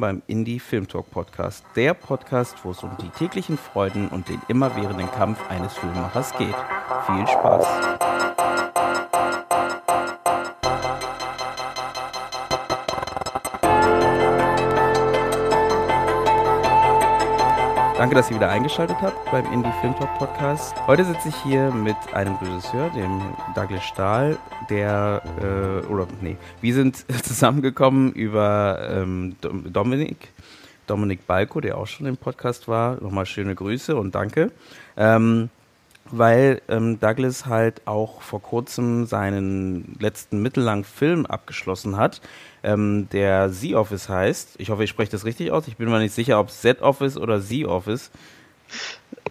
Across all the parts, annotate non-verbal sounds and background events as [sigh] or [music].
beim Indie Film Talk Podcast, der Podcast, wo es um die täglichen Freuden und den immerwährenden Kampf eines Filmemachers geht. Viel Spaß! Danke, dass ihr wieder eingeschaltet habt beim Indie Film Talk Podcast. Heute sitze ich hier mit einem Regisseur, dem Douglas Stahl, der, äh, oder nee, wir sind [laughs] zusammengekommen über ähm, Dominik, Dominik Balko, der auch schon im Podcast war. Nochmal schöne Grüße und danke. Ähm, weil ähm, Douglas halt auch vor kurzem seinen letzten mittellangen Film abgeschlossen hat, ähm, der Z-Office heißt. Ich hoffe, ich spreche das richtig aus. Ich bin mir nicht sicher, ob es Z-Office oder Z-Office.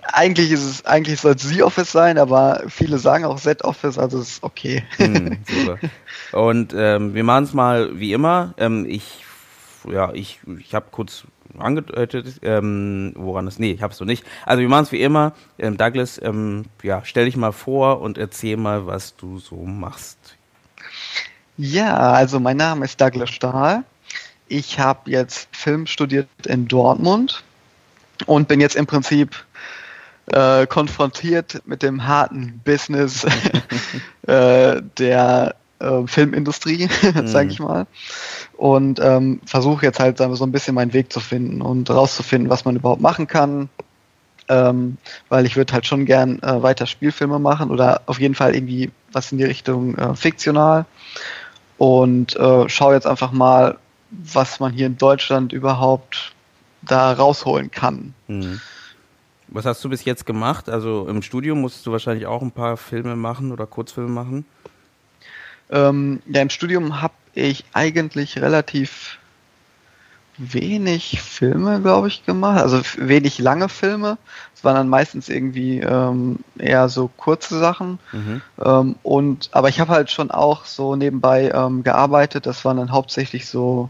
Eigentlich ist es, eigentlich soll es Z-Office sein, aber viele sagen auch Z-Office, also ist okay. Hm, super. Und ähm, wir machen es mal wie immer. Ähm, ich, ja, ich, ich habe kurz angedeutet, ähm, woran es, nee, ich habe es so nicht. Also wir machen es wie immer. Ähm, Douglas, ähm, ja, stell dich mal vor und erzähl mal, was du so machst. Ja, also mein Name ist Douglas Stahl. Ich habe jetzt Film studiert in Dortmund und bin jetzt im Prinzip äh, konfrontiert mit dem harten Business [laughs] äh, der äh, Filmindustrie, [laughs] mhm. sage ich mal. Und ähm, versuche jetzt halt so ein bisschen meinen Weg zu finden und rauszufinden, was man überhaupt machen kann. Ähm, weil ich würde halt schon gern äh, weiter Spielfilme machen oder auf jeden Fall irgendwie was in die Richtung äh, fiktional. Und äh, schaue jetzt einfach mal, was man hier in Deutschland überhaupt da rausholen kann. Mhm. Was hast du bis jetzt gemacht? Also im Studium musstest du wahrscheinlich auch ein paar Filme machen oder Kurzfilme machen? Ähm, ja, im Studium habe ich eigentlich relativ wenig Filme, glaube ich, gemacht. Also wenig lange Filme. Es waren dann meistens irgendwie ähm, eher so kurze Sachen. Mhm. Ähm, und aber ich habe halt schon auch so nebenbei ähm, gearbeitet. Das waren dann hauptsächlich so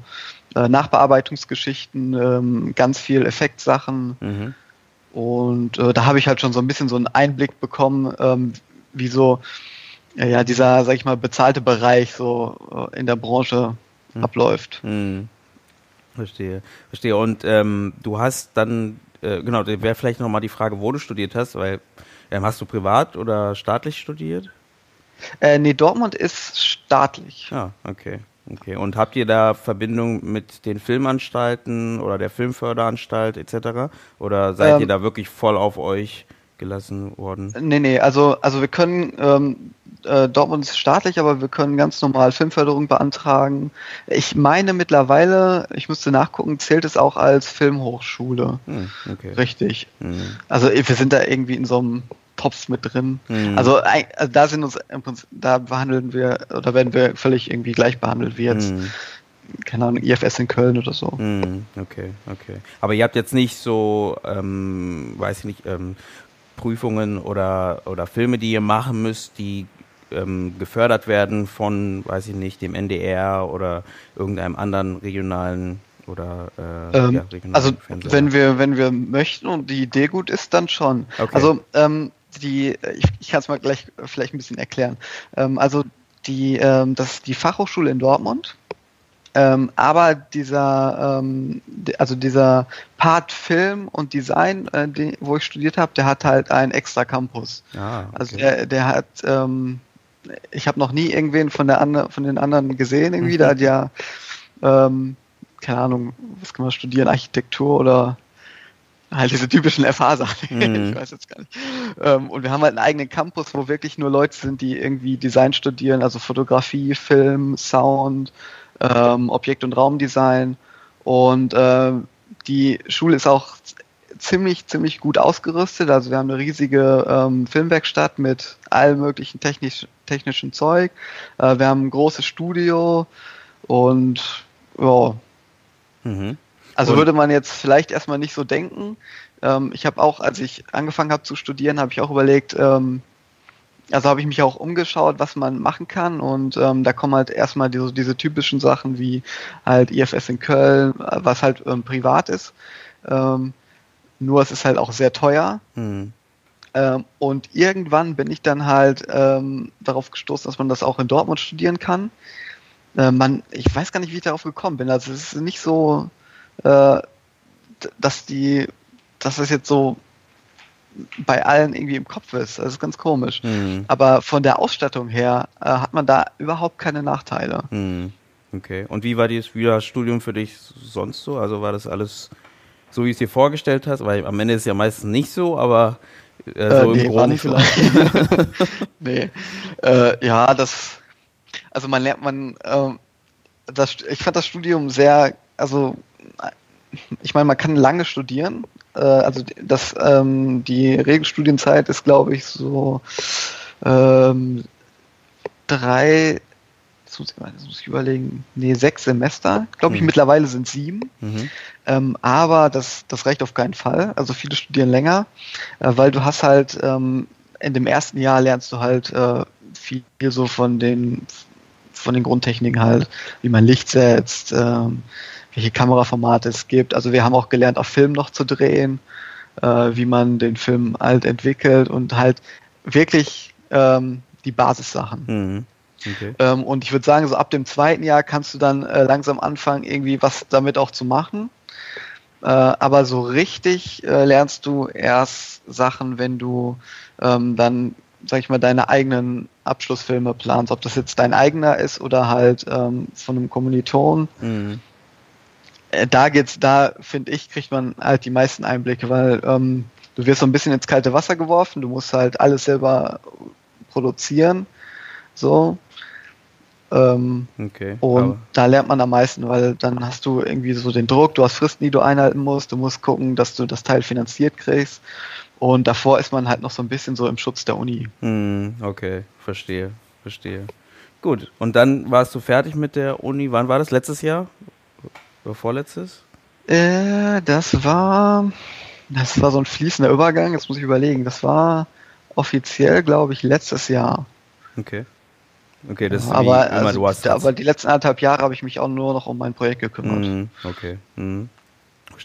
äh, Nachbearbeitungsgeschichten, ähm, ganz viel Effektsachen. Mhm. Und äh, da habe ich halt schon so ein bisschen so einen Einblick bekommen, ähm, wie so ja, dieser, sag ich mal, bezahlte Bereich so äh, in der Branche hm. abläuft. Hm. Verstehe, verstehe. Und ähm, du hast dann, äh, genau, wäre vielleicht nochmal die Frage, wo du studiert hast, weil ähm, hast du privat oder staatlich studiert? Äh, nee, Dortmund ist staatlich. Ah, okay. Okay. Und habt ihr da Verbindung mit den Filmanstalten oder der Filmförderanstalt etc.? Oder seid ähm, ihr da wirklich voll auf euch gelassen worden? Nee, nee, also, also wir können ähm, äh, Dortmund ist staatlich, aber wir können ganz normal Filmförderung beantragen. Ich meine mittlerweile, ich müsste nachgucken, zählt es auch als Filmhochschule. Hm, okay. Richtig. Hm. Also wir sind da irgendwie in so einem Topf mit drin. Hm. Also, also, da sind uns im Prinzip, da behandeln wir, oder werden wir völlig irgendwie gleich behandelt wie jetzt hm. keine Ahnung, IFS in Köln oder so. Mm, okay, okay. Aber ihr habt jetzt nicht so, ähm, weiß ich nicht, ähm, Prüfungen oder, oder Filme, die ihr machen müsst, die ähm, gefördert werden von, weiß ich nicht, dem NDR oder irgendeinem anderen regionalen oder äh, ähm, ja, regionalen Also Fernseher. wenn wir, wenn wir möchten und die Idee gut ist, dann schon. Okay. Also ähm, die, ich, ich kann es mal gleich vielleicht ein bisschen erklären. Ähm, also die, ähm, das die Fachhochschule in Dortmund, ähm, aber dieser, ähm, also dieser Part Film und Design, äh, die, wo ich studiert habe, der hat halt einen extra Campus. Ah, okay. Also der, der hat ähm, ich habe noch nie irgendwen von der andre, von den anderen gesehen irgendwie. Mhm. Da hat ja, ähm, keine Ahnung, was kann man studieren, Architektur oder halt diese typischen FH-Sachen. [laughs] Mhm. ich weiß jetzt gar nicht. Ähm, und wir haben halt einen eigenen Campus, wo wirklich nur Leute sind, die irgendwie Design studieren, also Fotografie, Film, Sound, ähm, Objekt- und Raumdesign. Und äh, die Schule ist auch ziemlich, ziemlich gut ausgerüstet. Also wir haben eine riesige ähm, Filmwerkstatt mit allem möglichen technisch, technischen Zeug. Äh, wir haben ein großes Studio und ja. Mhm. Also und würde man jetzt vielleicht erstmal nicht so denken. Ähm, ich habe auch, als ich angefangen habe zu studieren, habe ich auch überlegt, ähm, also habe ich mich auch umgeschaut, was man machen kann und ähm, da kommen halt erstmal diese, diese typischen Sachen wie halt IFS in Köln, was halt ähm, privat ist. Ähm, nur es ist halt auch sehr teuer. Mhm. Ähm, und irgendwann bin ich dann halt ähm, darauf gestoßen, dass man das auch in Dortmund studieren kann. Äh, man, ich weiß gar nicht, wie ich darauf gekommen bin. Also es ist nicht so äh, dass die, dass das jetzt so bei allen irgendwie im Kopf ist. Das ist ganz komisch. Mhm. Aber von der Ausstattung her äh, hat man da überhaupt keine Nachteile. Mhm. Okay. Und wie war das, wie das Studium für dich sonst so? Also war das alles so, wie es dir vorgestellt hast? Weil am Ende ist es ja meistens nicht so, aber äh, so äh, nee, im Groben vielleicht. [laughs] nee. Äh, ja, das, also man lernt man, äh, das, ich fand das Studium sehr, also ich meine, man kann lange studieren. Äh, also das, ähm, die Regelstudienzeit ist, glaube ich, so ähm, drei, das muss, ich, überlegen, nee, sechs Semester. Glaube ich, mhm. mittlerweile sind sieben. Mhm. Ähm, aber das, das reicht auf keinen Fall. Also viele studieren länger, äh, weil du hast halt ähm, in dem ersten Jahr lernst du halt äh, viel so von den von den Grundtechniken halt, wie man Licht setzt, ähm, welche Kameraformate es gibt. Also wir haben auch gelernt, auf Film noch zu drehen, äh, wie man den Film halt entwickelt und halt wirklich ähm, die Basissachen. Mhm. Okay. Ähm, und ich würde sagen, so ab dem zweiten Jahr kannst du dann äh, langsam anfangen, irgendwie was damit auch zu machen. Äh, aber so richtig äh, lernst du erst Sachen, wenn du ähm, dann, sag ich mal, deine eigenen Abschlussfilme planst. Ob das jetzt dein eigener ist oder halt ähm, von einem Kommiliton. Mhm. Äh, da geht's, da finde ich, kriegt man halt die meisten Einblicke, weil ähm, du wirst so ein bisschen ins kalte Wasser geworfen, du musst halt alles selber produzieren. So. Ähm, okay, und da lernt man am meisten, weil dann hast du irgendwie so den Druck, du hast Fristen, die du einhalten musst, du musst gucken, dass du das Teil finanziert kriegst. Und davor ist man halt noch so ein bisschen so im Schutz der Uni. Hm, okay, verstehe, verstehe. Gut, und dann warst du fertig mit der Uni. Wann war das? Letztes Jahr? Oder vorletztes? Äh, das war, das war so ein fließender Übergang. Jetzt muss ich überlegen. Das war offiziell, glaube ich, letztes Jahr. Okay. Okay, das ist aber, wie, also, hast, aber die letzten anderthalb Jahre habe ich mich auch nur noch um mein Projekt gekümmert. Mm, okay. Mm.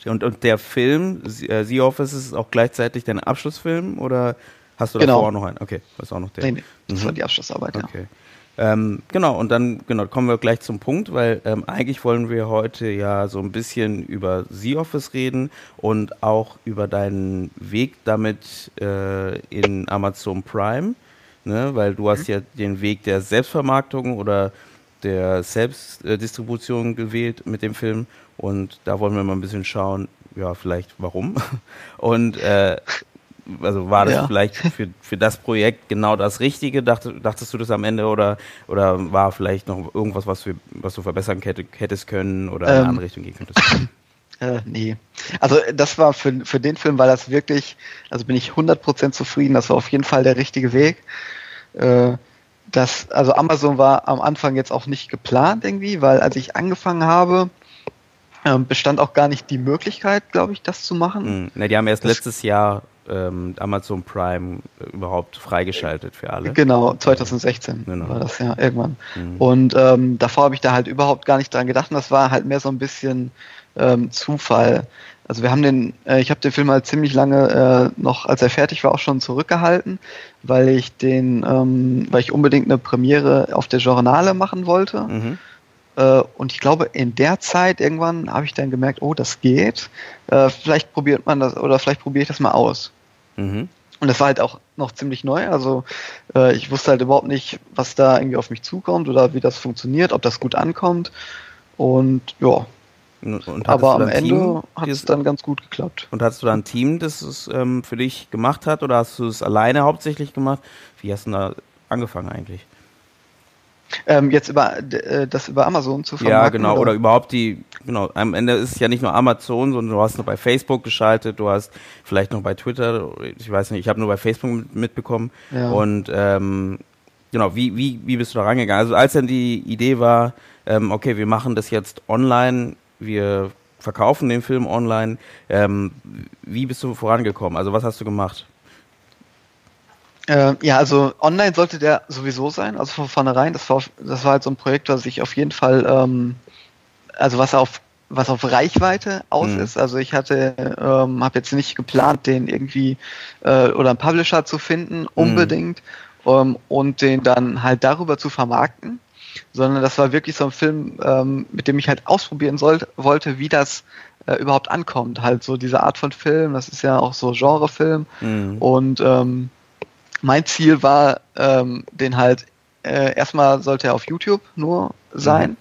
Und, und der Film, äh, The Office, ist auch gleichzeitig dein Abschlussfilm oder hast du genau. davor auch noch einen? Okay, das ist auch noch der. Nee, nee, das mhm. war die Abschlussarbeit, okay. ja. Ähm, genau, und dann genau, kommen wir gleich zum Punkt, weil ähm, eigentlich wollen wir heute ja so ein bisschen über Z-Office reden und auch über deinen Weg damit äh, in Amazon Prime, ne? weil du hast mhm. ja den Weg der Selbstvermarktung oder der Selbstdistribution gewählt mit dem Film und da wollen wir mal ein bisschen schauen, ja, vielleicht warum. [laughs] Und äh, also war das ja. vielleicht für, für das Projekt genau das Richtige? Dacht, dachtest du das am Ende oder, oder war vielleicht noch irgendwas, was, wir, was du verbessern hättest können oder in eine ähm, andere Richtung gehen könntest? [clears throat] Äh, nee. Also das war für, für den Film war das wirklich, also bin ich 100% zufrieden, das war auf jeden Fall der richtige Weg. Äh, das, also Amazon war am Anfang jetzt auch nicht geplant irgendwie, weil als ich angefangen habe, ähm, bestand auch gar nicht die Möglichkeit, glaube ich, das zu machen. Mhm. Ne, die haben erst letztes Jahr ähm, Amazon Prime äh, überhaupt freigeschaltet für alle. Genau, 2016 genau. war das ja irgendwann. Mhm. Und ähm, davor habe ich da halt überhaupt gar nicht dran gedacht und das war halt mehr so ein bisschen ähm, Zufall. Also wir haben den, äh, ich habe den Film halt ziemlich lange äh, noch, als er fertig war, auch schon zurückgehalten, weil ich den, ähm, weil ich unbedingt eine Premiere auf der Journale machen wollte. Mhm. Äh, und ich glaube, in der Zeit irgendwann habe ich dann gemerkt, oh, das geht. Äh, vielleicht probiert man das oder vielleicht probiere ich das mal aus. Mhm. Und das war halt auch noch ziemlich neu. Also äh, ich wusste halt überhaupt nicht, was da irgendwie auf mich zukommt oder wie das funktioniert, ob das gut ankommt. Und ja. Und Aber am Ende hat es dann ganz gut geklappt. Und hattest du da ein Team, das es ähm, für dich gemacht hat oder hast du es alleine hauptsächlich gemacht? Wie hast du da angefangen eigentlich? Ähm, jetzt über äh, das über Amazon zu vermarkten. Ja, genau, oder? oder? überhaupt die, genau, am Ende ist es ja nicht nur Amazon, sondern du hast noch bei Facebook geschaltet, du hast vielleicht noch bei Twitter, ich weiß nicht, ich habe nur bei Facebook mitbekommen. Ja. Und ähm, genau, wie, wie, wie bist du da rangegangen? Also als dann die Idee war, ähm, okay, wir machen das jetzt online, wir verkaufen den Film online, ähm, wie bist du vorangekommen? Also was hast du gemacht? Äh, ja, also online sollte der sowieso sein, also von vornherein. Das war, das war halt so ein Projekt, was ich auf jeden Fall, ähm, also was auf was auf Reichweite aus mhm. ist. Also ich hatte, ähm, habe jetzt nicht geplant, den irgendwie äh, oder einen Publisher zu finden, mhm. unbedingt, mhm. ähm, und den dann halt darüber zu vermarkten, sondern das war wirklich so ein Film, ähm, mit dem ich halt ausprobieren sollte, wollte, wie das äh, überhaupt ankommt. Halt so diese Art von Film, das ist ja auch so Genrefilm. Mhm. Und ähm, mein Ziel war, ähm, den halt, äh, erstmal sollte er auf YouTube nur sein.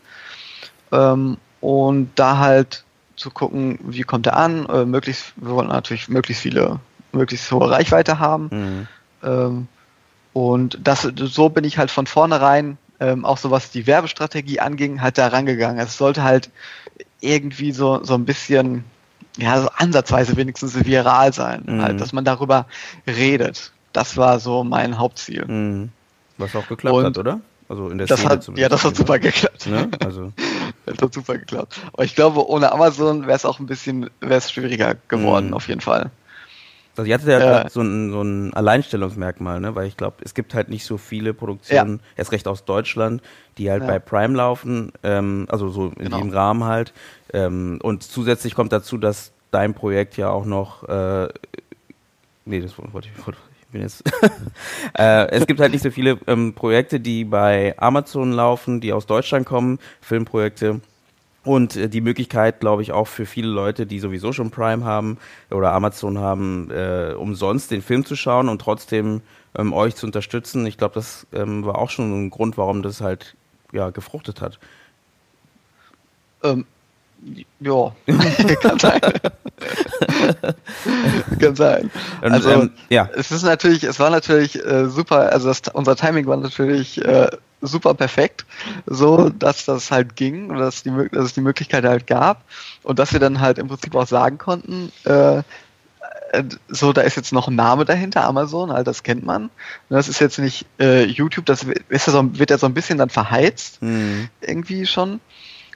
Mhm. Ähm, und da halt zu gucken, wie kommt er an. Äh, möglichst, wir wollen natürlich möglichst viele, möglichst hohe Reichweite haben. Mhm. Ähm, und das, so bin ich halt von vornherein, ähm, auch so was die Werbestrategie anging, halt da rangegangen. Es sollte halt irgendwie so, so ein bisschen, ja, so ansatzweise wenigstens viral sein, mhm. halt, dass man darüber redet. Das war so mein Hauptziel. Mhm. Was auch geklappt und hat, oder? Also in der das Szene hat, Ja, das hat super geklappt. Ne? Also. [laughs] das hat super geklappt. Aber ich glaube, ohne Amazon wäre es auch ein bisschen, wäre es schwieriger geworden, mhm. auf jeden Fall. Also ihr hattet ja äh, so, ein, so ein Alleinstellungsmerkmal, ne? weil ich glaube, es gibt halt nicht so viele Produktionen, ja. erst recht aus Deutschland, die halt ja. bei Prime laufen, ähm, also so in genau. dem Rahmen halt. Ähm, und zusätzlich kommt dazu, dass dein Projekt ja auch noch, äh, nee, das wollte ich, wollte, ich bin jetzt, [laughs] äh, es gibt halt nicht so viele ähm, Projekte, die bei Amazon laufen, die aus Deutschland kommen, Filmprojekte und äh, die Möglichkeit, glaube ich, auch für viele Leute, die sowieso schon Prime haben oder Amazon haben, äh, umsonst den Film zu schauen und trotzdem ähm, euch zu unterstützen. Ich glaube, das ähm, war auch schon ein Grund, warum das halt ja, gefruchtet hat. Ähm, ja, [laughs] kann sein. kann sein. Also, ähm, ja. es ist natürlich, es war natürlich äh, super, also das, unser Timing war natürlich äh, super perfekt, so dass das halt ging und dass, die, dass es die Möglichkeit halt gab und dass wir dann halt im Prinzip auch sagen konnten, äh, so, da ist jetzt noch ein Name dahinter, Amazon, halt, das kennt man. Das ist jetzt nicht äh, YouTube, das ist ja so, wird ja so ein bisschen dann verheizt, mhm. irgendwie schon.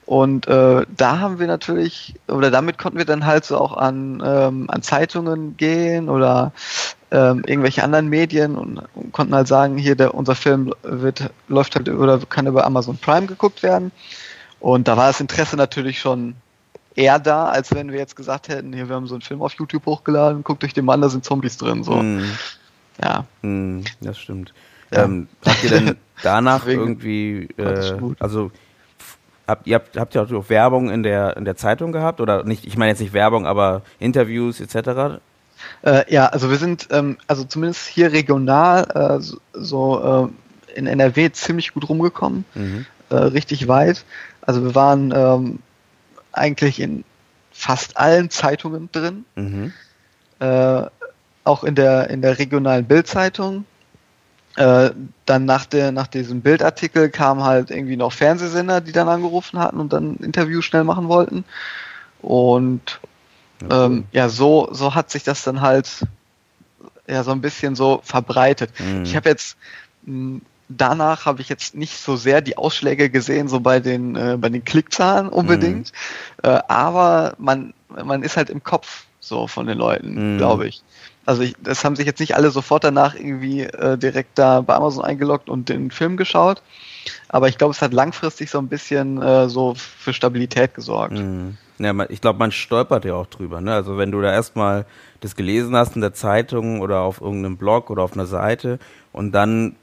Und äh, da haben wir natürlich, oder damit konnten wir dann halt so auch an, ähm, an Zeitungen gehen oder ähm, irgendwelche anderen Medien und, und, konnten halt sagen, hier der, unser Film wird, läuft halt oder kann über Amazon Prime geguckt werden. Und da war das Interesse natürlich schon eher da, als wenn wir jetzt gesagt hätten, hier, wir haben so einen Film auf YouTube hochgeladen, guckt euch den Mann, da sind Zombies drin. So. Mm. Ja. Mm, das stimmt. Ja. Ähm, habt ihr denn [laughs] danach irgendwie, äh, also habt ihr habt, habt ihr auch Werbung in der in der Zeitung gehabt oder nicht? Ich meine jetzt nicht Werbung, aber Interviews etc. Äh, ja, also wir sind ähm, also zumindest hier regional äh, so, so äh, in NRW ziemlich gut rumgekommen, mhm. Äh, richtig weit. Also wir waren ähm, eigentlich in fast allen Zeitungen drin. Mhm. Äh, auch in der in der regionalen Bildzeitung äh, dann nach, der, nach diesem Bildartikel kamen halt irgendwie noch Fernsehsender, die dann angerufen hatten und dann ein Interview schnell machen wollten. Und ja, ähm, ja so, so hat sich das dann halt ja so ein bisschen so verbreitet. Mhm. Ich habe jetzt mh, danach habe ich jetzt nicht so sehr die Ausschläge gesehen, so bei den äh, bei den Klickzahlen unbedingt, mhm. äh, aber man man ist halt im Kopf so von den Leuten, mhm. glaube ich. Also ich, das haben sich jetzt nicht alle sofort danach irgendwie äh, direkt da bei Amazon eingeloggt und den Film geschaut. Aber ich glaube, es hat langfristig so ein bisschen äh, so für Stabilität gesorgt. Mhm. Ja, ich glaube, man stolpert ja auch drüber. Ne? Also wenn du da erstmal das gelesen hast in der Zeitung oder auf irgendeinem Blog oder auf einer Seite und dann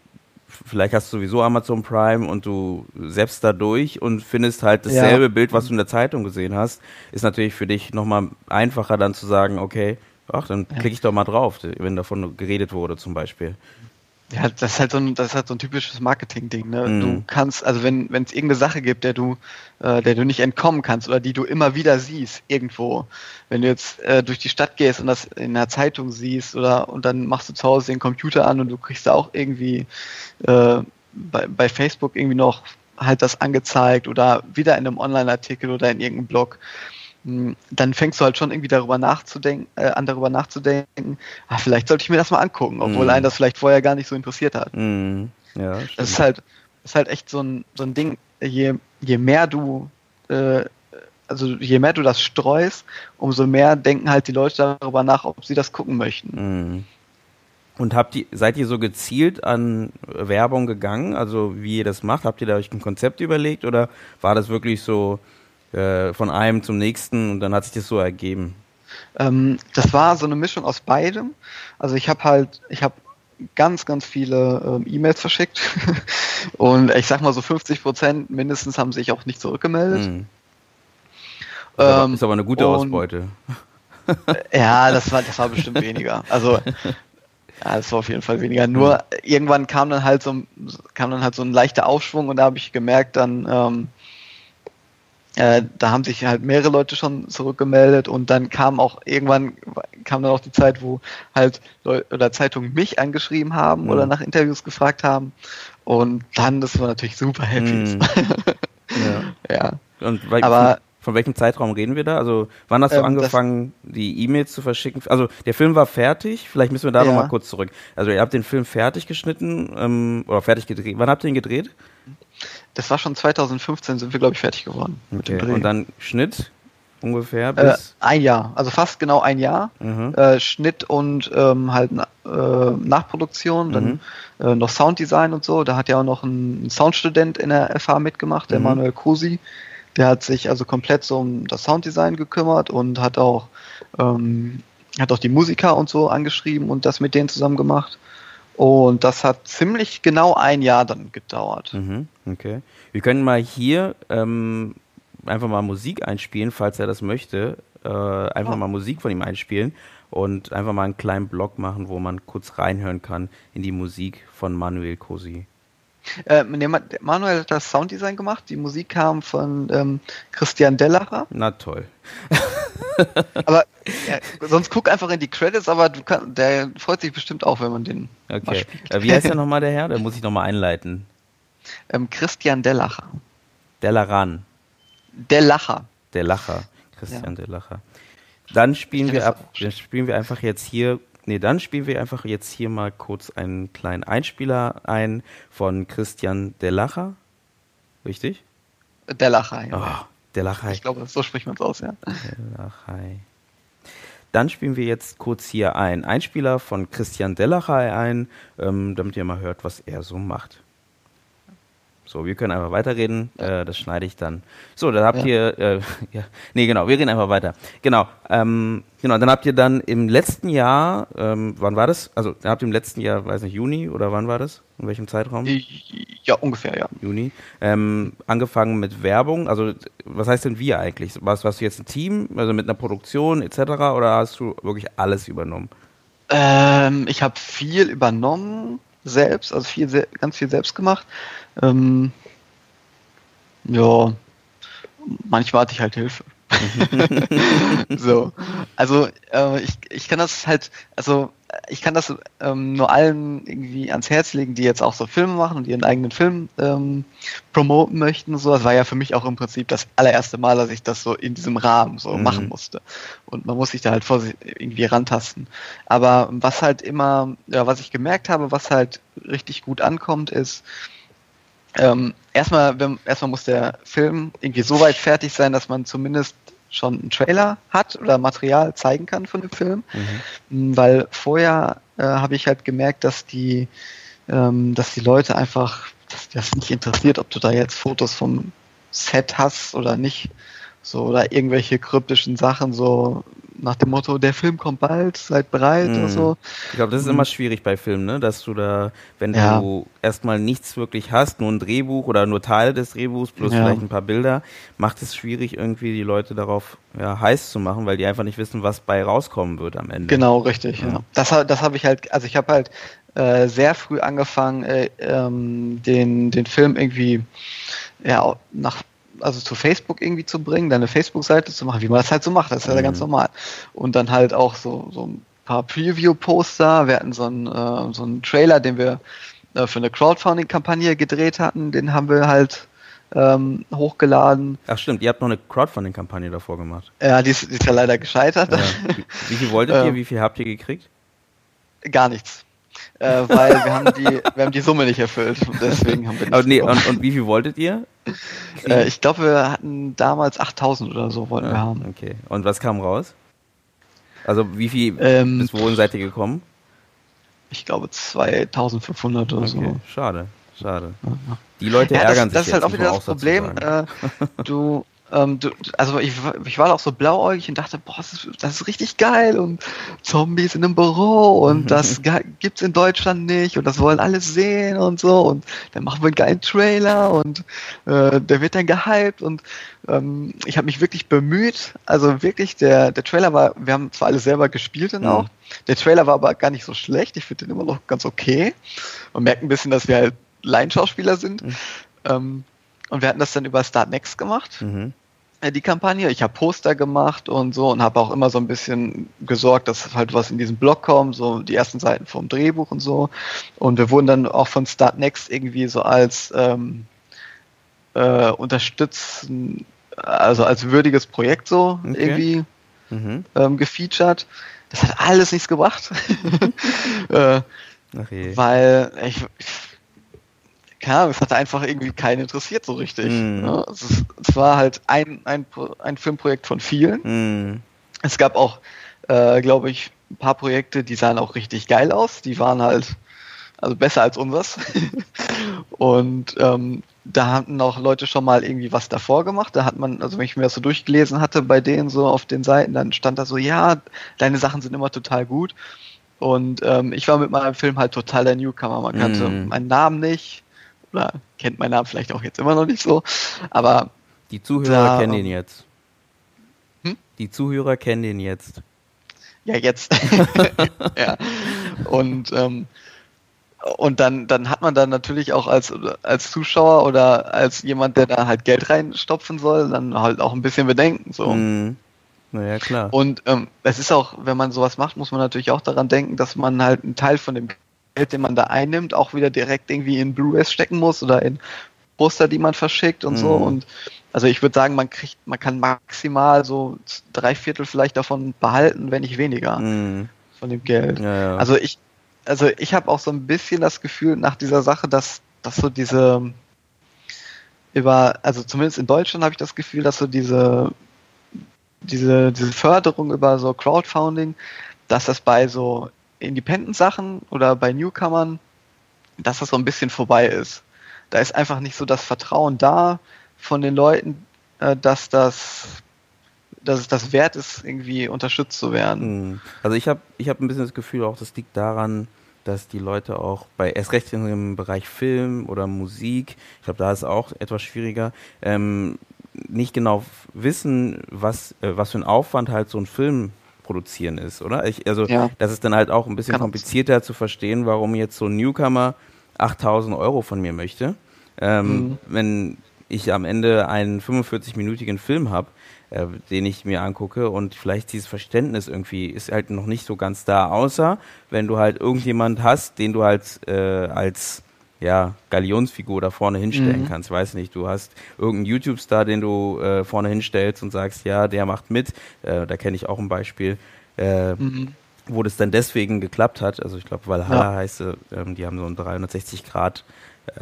vielleicht hast du sowieso Amazon Prime und du selbst da durch und findest halt dasselbe ja. Bild, was du in der Zeitung gesehen hast, ist natürlich für dich nochmal einfacher dann zu sagen, okay, Ach, dann klicke ich doch mal drauf, wenn davon geredet wurde zum Beispiel. Ja, das ist halt so ein, das ist halt so ein typisches Marketing-Ding. Ne? Mm. Du kannst, also wenn wenn es irgendeine Sache gibt, der du, äh, der du nicht entkommen kannst oder die du immer wieder siehst irgendwo, wenn du jetzt äh, durch die Stadt gehst und das in der Zeitung siehst oder und dann machst du zu Hause den Computer an und du kriegst da auch irgendwie äh, bei, bei Facebook irgendwie noch halt das angezeigt oder wieder in einem Online-Artikel oder in irgendeinem Blog dann fängst du halt schon irgendwie darüber nachzudenken, äh, an darüber nachzudenken, ah, vielleicht sollte ich mir das mal angucken, obwohl mm. einen das vielleicht vorher gar nicht so interessiert hat. Mm. Ja, das ist halt, ist halt echt so ein, so ein Ding, je, je mehr du, äh, also je mehr du das streust, umso mehr denken halt die Leute darüber nach, ob sie das gucken möchten. Mm. Und habt ihr, seid ihr so gezielt an Werbung gegangen, also wie ihr das macht? Habt ihr da euch ein Konzept überlegt oder war das wirklich so, äh, von einem zum nächsten und dann hat sich das so ergeben? Ähm, das war so eine Mischung aus beidem. Also ich habe halt, ich habe ganz, ganz viele ähm, E-Mails verschickt [laughs] und ich sag mal so 50 Prozent mindestens haben sich auch nicht zurückgemeldet. Mhm. Das ähm, ist aber eine gute Ausbeute. [laughs] ja, das war, das war bestimmt weniger. Also ja, das war auf jeden Fall weniger. Nur mhm. irgendwann kam dann halt so kam dann halt so ein leichter Aufschwung und da habe ich gemerkt, dann ähm, äh, da haben sich halt mehrere Leute schon zurückgemeldet und dann kam auch irgendwann kam dann auch die Zeit, wo halt Leute oder Zeitungen mich angeschrieben haben mhm. oder nach Interviews gefragt haben und dann das war natürlich super happy. Mhm. [laughs] ja. ja. Und weil, aber von welchem Zeitraum reden wir da? Also wann hast du ähm, angefangen, die E-Mails zu verschicken? Also der Film war fertig, vielleicht müssen wir da ja. nochmal kurz zurück. Also ihr habt den Film fertig geschnitten ähm, oder fertig gedreht. Wann habt ihr ihn gedreht? Das war schon 2015, sind wir, glaube ich, fertig geworden. Okay. Und dann Schnitt ungefähr äh, bis? Äh, ein Jahr, also fast genau ein Jahr. Mhm. Äh, Schnitt und ähm, halt äh, Nachproduktion, dann mhm. Äh, noch Sounddesign und so. Da hat ja auch noch ein Soundstudent in der FH mitgemacht, der mhm. Manuel Krusi. Der hat sich also komplett so um das Sounddesign gekümmert und hat auch, ähm, hat auch die Musiker und so angeschrieben und das mit denen zusammen gemacht. Und das hat ziemlich genau ein Jahr dann gedauert. Mhm, okay. Wir können mal hier ähm, einfach mal Musik einspielen, falls er das möchte. Äh, einfach oh. mal Musik von ihm einspielen und einfach mal einen kleinen Blog machen, wo man kurz reinhören kann in die Musik von Manuel Cosi. Äh, Manuel hat das Sounddesign gemacht, die Musik kam von ähm, Christian Dellacher. Na toll. [laughs] aber ja, sonst guck einfach in die Credits, aber kann, der freut sich bestimmt auch, wenn man den okay. spielt. Äh, wie heißt der [laughs] nochmal, der Herr? Der muss ich nochmal einleiten. Ähm, Christian Dellacher. Dellaran. Dellacher. Dellacher. Christian ja. Dellacher. Dann spielen wir ab, dann spielen wir einfach jetzt hier Nee, dann spielen wir einfach jetzt hier mal kurz einen kleinen Einspieler ein von Christian Delacher. Richtig? Delacher, ja. Oh, Delacher. Ich glaube, so spricht man es aus, ja. Delacher. Dann spielen wir jetzt kurz hier einen Einspieler von Christian Delacher ein, ähm, damit ihr mal hört, was er so macht. So, wir können einfach weiterreden. Äh, das schneide ich dann. So, dann habt ja. ihr, äh, [laughs] ja, nee, genau, wir reden einfach weiter. Genau, ähm, genau, dann habt ihr dann im letzten Jahr, ähm, wann war das? Also, dann habt ihr im letzten Jahr, weiß nicht, Juni oder wann war das? In welchem Zeitraum? Ja, ungefähr, ja. Juni. Ähm, angefangen mit Werbung. Also, was heißt denn wir eigentlich? Warst, warst du jetzt ein Team, also mit einer Produktion etc. oder hast du wirklich alles übernommen? Ähm, ich habe viel übernommen selbst, also viel, ganz viel selbst gemacht. Ähm, ja, manchmal hatte ich halt Hilfe. [laughs] so, also äh, ich, ich kann das halt, also ich kann das ähm, nur allen irgendwie ans Herz legen, die jetzt auch so Filme machen und ihren eigenen Film ähm, promoten möchten so. Das war ja für mich auch im Prinzip das allererste Mal, dass ich das so in diesem Rahmen so mhm. machen musste. Und man muss sich da halt vor irgendwie rantasten. Aber was halt immer, ja, was ich gemerkt habe, was halt richtig gut ankommt, ist, ähm, erstmal, erstmal muss der Film irgendwie so weit fertig sein, dass man zumindest schon einen Trailer hat oder Material zeigen kann von dem Film. Mhm. Weil vorher äh, habe ich halt gemerkt, dass die, ähm, dass die Leute einfach, dass das nicht interessiert, ob du da jetzt Fotos vom Set hast oder nicht. So, oder irgendwelche kryptischen Sachen, so nach dem Motto, der Film kommt bald, seid bereit mhm. oder so. Ich glaube, das ist mhm. immer schwierig bei Filmen, ne? dass du da, wenn ja. du erstmal nichts wirklich hast, nur ein Drehbuch oder nur Teile des Drehbuchs plus ja. vielleicht ein paar Bilder, macht es schwierig, irgendwie die Leute darauf ja, heiß zu machen, weil die einfach nicht wissen, was bei rauskommen wird am Ende. Genau, richtig. Ja. ja. Das, das habe ich halt, also ich habe halt äh, sehr früh angefangen, äh, ähm, den, den Film irgendwie ja, nach also zu Facebook irgendwie zu bringen, deine Facebook-Seite zu machen, wie man das halt so macht, das ist ja mhm. ganz normal. Und dann halt auch so, so ein paar Preview-Poster, wir hatten so einen, äh, so einen Trailer, den wir äh, für eine Crowdfunding-Kampagne gedreht hatten, den haben wir halt ähm, hochgeladen. Ach stimmt, ihr habt noch eine Crowdfunding-Kampagne davor gemacht. Ja, die ist, die ist ja leider gescheitert. Ja. Wie, wie, viel wolltet ihr, [laughs] ähm, wie viel habt ihr gekriegt? Gar nichts. Äh, weil wir haben die, wir haben die Summe nicht erfüllt. Deswegen haben wir Aber nee, und, und, wie viel wolltet ihr? Äh, ich glaube, wir hatten damals 8000 oder so wollten ja, wir haben. Okay. Und was kam raus? Also wie viel, ähm, bis wohin seid ihr gekommen? Ich glaube 2500 oder okay. so. Schade, schade. Die Leute ja, ärgern das, sich. Das ist halt auch wieder das Problem. Äh, du, ähm, du, also ich, ich war auch so blauäugig und dachte, boah, das ist, das ist richtig geil und Zombies in einem Büro und [laughs] das gibt's in Deutschland nicht und das wollen alle sehen und so und dann machen wir einen geilen Trailer und äh, der wird dann gehypt und ähm, ich habe mich wirklich bemüht, also wirklich, der, der Trailer war, wir haben zwar alle selber gespielt dann mhm. auch, der Trailer war aber gar nicht so schlecht, ich finde den immer noch ganz okay. Man merkt ein bisschen, dass wir halt Laienschauspieler sind. Mhm. Ähm, und wir hatten das dann über Start Next gemacht. Mhm. Äh, die Kampagne. Ich habe Poster gemacht und so und habe auch immer so ein bisschen gesorgt, dass halt was in diesen Blog kommt, so die ersten Seiten vom Drehbuch und so. Und wir wurden dann auch von Start Next irgendwie so als ähm, äh, unterstützen, also als würdiges Projekt so okay. irgendwie mhm. ähm, gefeatured. Das hat alles nichts gebracht. [laughs] äh, weil ich, ich keine Ahnung, es hat einfach irgendwie keinen interessiert so richtig. Mm. Ne? Es, ist, es, war halt ein, ein, ein Filmprojekt von vielen. Mm. Es gab auch, äh, glaube ich, ein paar Projekte, die sahen auch richtig geil aus. Die waren halt, also besser als unseres. [laughs] Und ähm, da hatten auch Leute schon mal irgendwie was davor gemacht. Da hat man, also wenn ich mir das so durchgelesen hatte bei denen so auf den Seiten, dann stand da so, ja, deine Sachen sind immer total gut. Und ähm, ich war mit meinem Film halt total der Newcomer. Man kannte mm. meinen Namen nicht oder kennt meinen Namen vielleicht auch jetzt immer noch nicht so, aber. Die Zuhörer da, kennen ihn jetzt. Hm? Die Zuhörer kennen ihn jetzt. Ja, jetzt. [laughs] ja. Und, ähm, und dann, dann hat man dann natürlich auch als, als Zuschauer oder als jemand, der da halt Geld reinstopfen soll, dann halt auch ein bisschen Bedenken. So. Mm. Naja, klar. Und ähm, es ist auch, wenn man sowas macht, muss man natürlich auch daran denken, dass man halt einen Teil von dem Geld, den man da einnimmt, auch wieder direkt irgendwie in Blu-rays stecken muss oder in Poster, die man verschickt und mhm. so. Und also ich würde sagen, man kriegt, man kann maximal so drei Viertel vielleicht davon behalten, wenn nicht weniger mhm. von dem Geld. Ja, ja. Also ich, also ich habe auch so ein bisschen das Gefühl nach dieser Sache, dass, dass so diese über, also zumindest in Deutschland habe ich das Gefühl, dass so diese diese, diese Förderung über so Crowdfunding, dass das bei so Independent-Sachen oder bei Newcomern, dass das so ein bisschen vorbei ist. Da ist einfach nicht so das Vertrauen da von den Leuten, äh, dass das dass es das wert ist, irgendwie unterstützt zu werden. Hm. Also ich habe ich hab ein bisschen das Gefühl, auch das liegt daran, dass die Leute auch bei erst recht im Bereich Film oder Musik, ich glaube, da ist es auch etwas schwieriger, ähm, nicht genau wissen, was, äh, was für ein Aufwand halt so ein Film produzieren ist, oder? Ich, also ja. das ist dann halt auch ein bisschen Kann komplizierter zu verstehen, warum jetzt so ein Newcomer 8000 Euro von mir möchte. Ähm, mhm. Wenn ich am Ende einen 45-minütigen Film habe, äh, den ich mir angucke und vielleicht dieses Verständnis irgendwie ist halt noch nicht so ganz da, außer wenn du halt irgendjemand hast, den du halt äh, als ja, Galionsfigur da vorne hinstellen mhm. kannst. Weiß nicht, du hast irgendeinen YouTube-Star, den du äh, vorne hinstellst und sagst, ja, der macht mit. Äh, da kenne ich auch ein Beispiel, äh, mhm. wo das dann deswegen geklappt hat. Also ich glaube, Valhalla ja. heißt, ähm, die haben so einen 360 Grad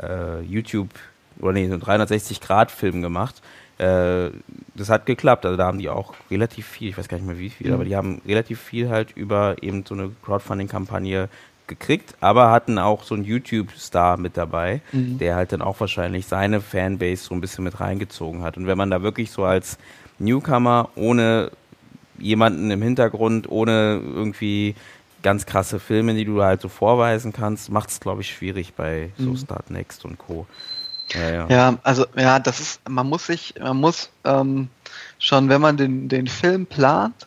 äh, YouTube oder nee, so einen 360 Grad Film gemacht. Äh, das hat geklappt. Also da haben die auch relativ viel, ich weiß gar nicht mehr wie viel, mhm. aber die haben relativ viel halt über eben so eine Crowdfunding-Kampagne gekriegt, aber hatten auch so einen YouTube-Star mit dabei, mhm. der halt dann auch wahrscheinlich seine Fanbase so ein bisschen mit reingezogen hat. Und wenn man da wirklich so als Newcomer ohne jemanden im Hintergrund, ohne irgendwie ganz krasse Filme, die du halt so vorweisen kannst, macht es, glaube ich, schwierig bei so mhm. Start Next und Co. Ja, ja. ja, also ja, das ist, man muss sich, man muss ähm, schon, wenn man den, den Film plant,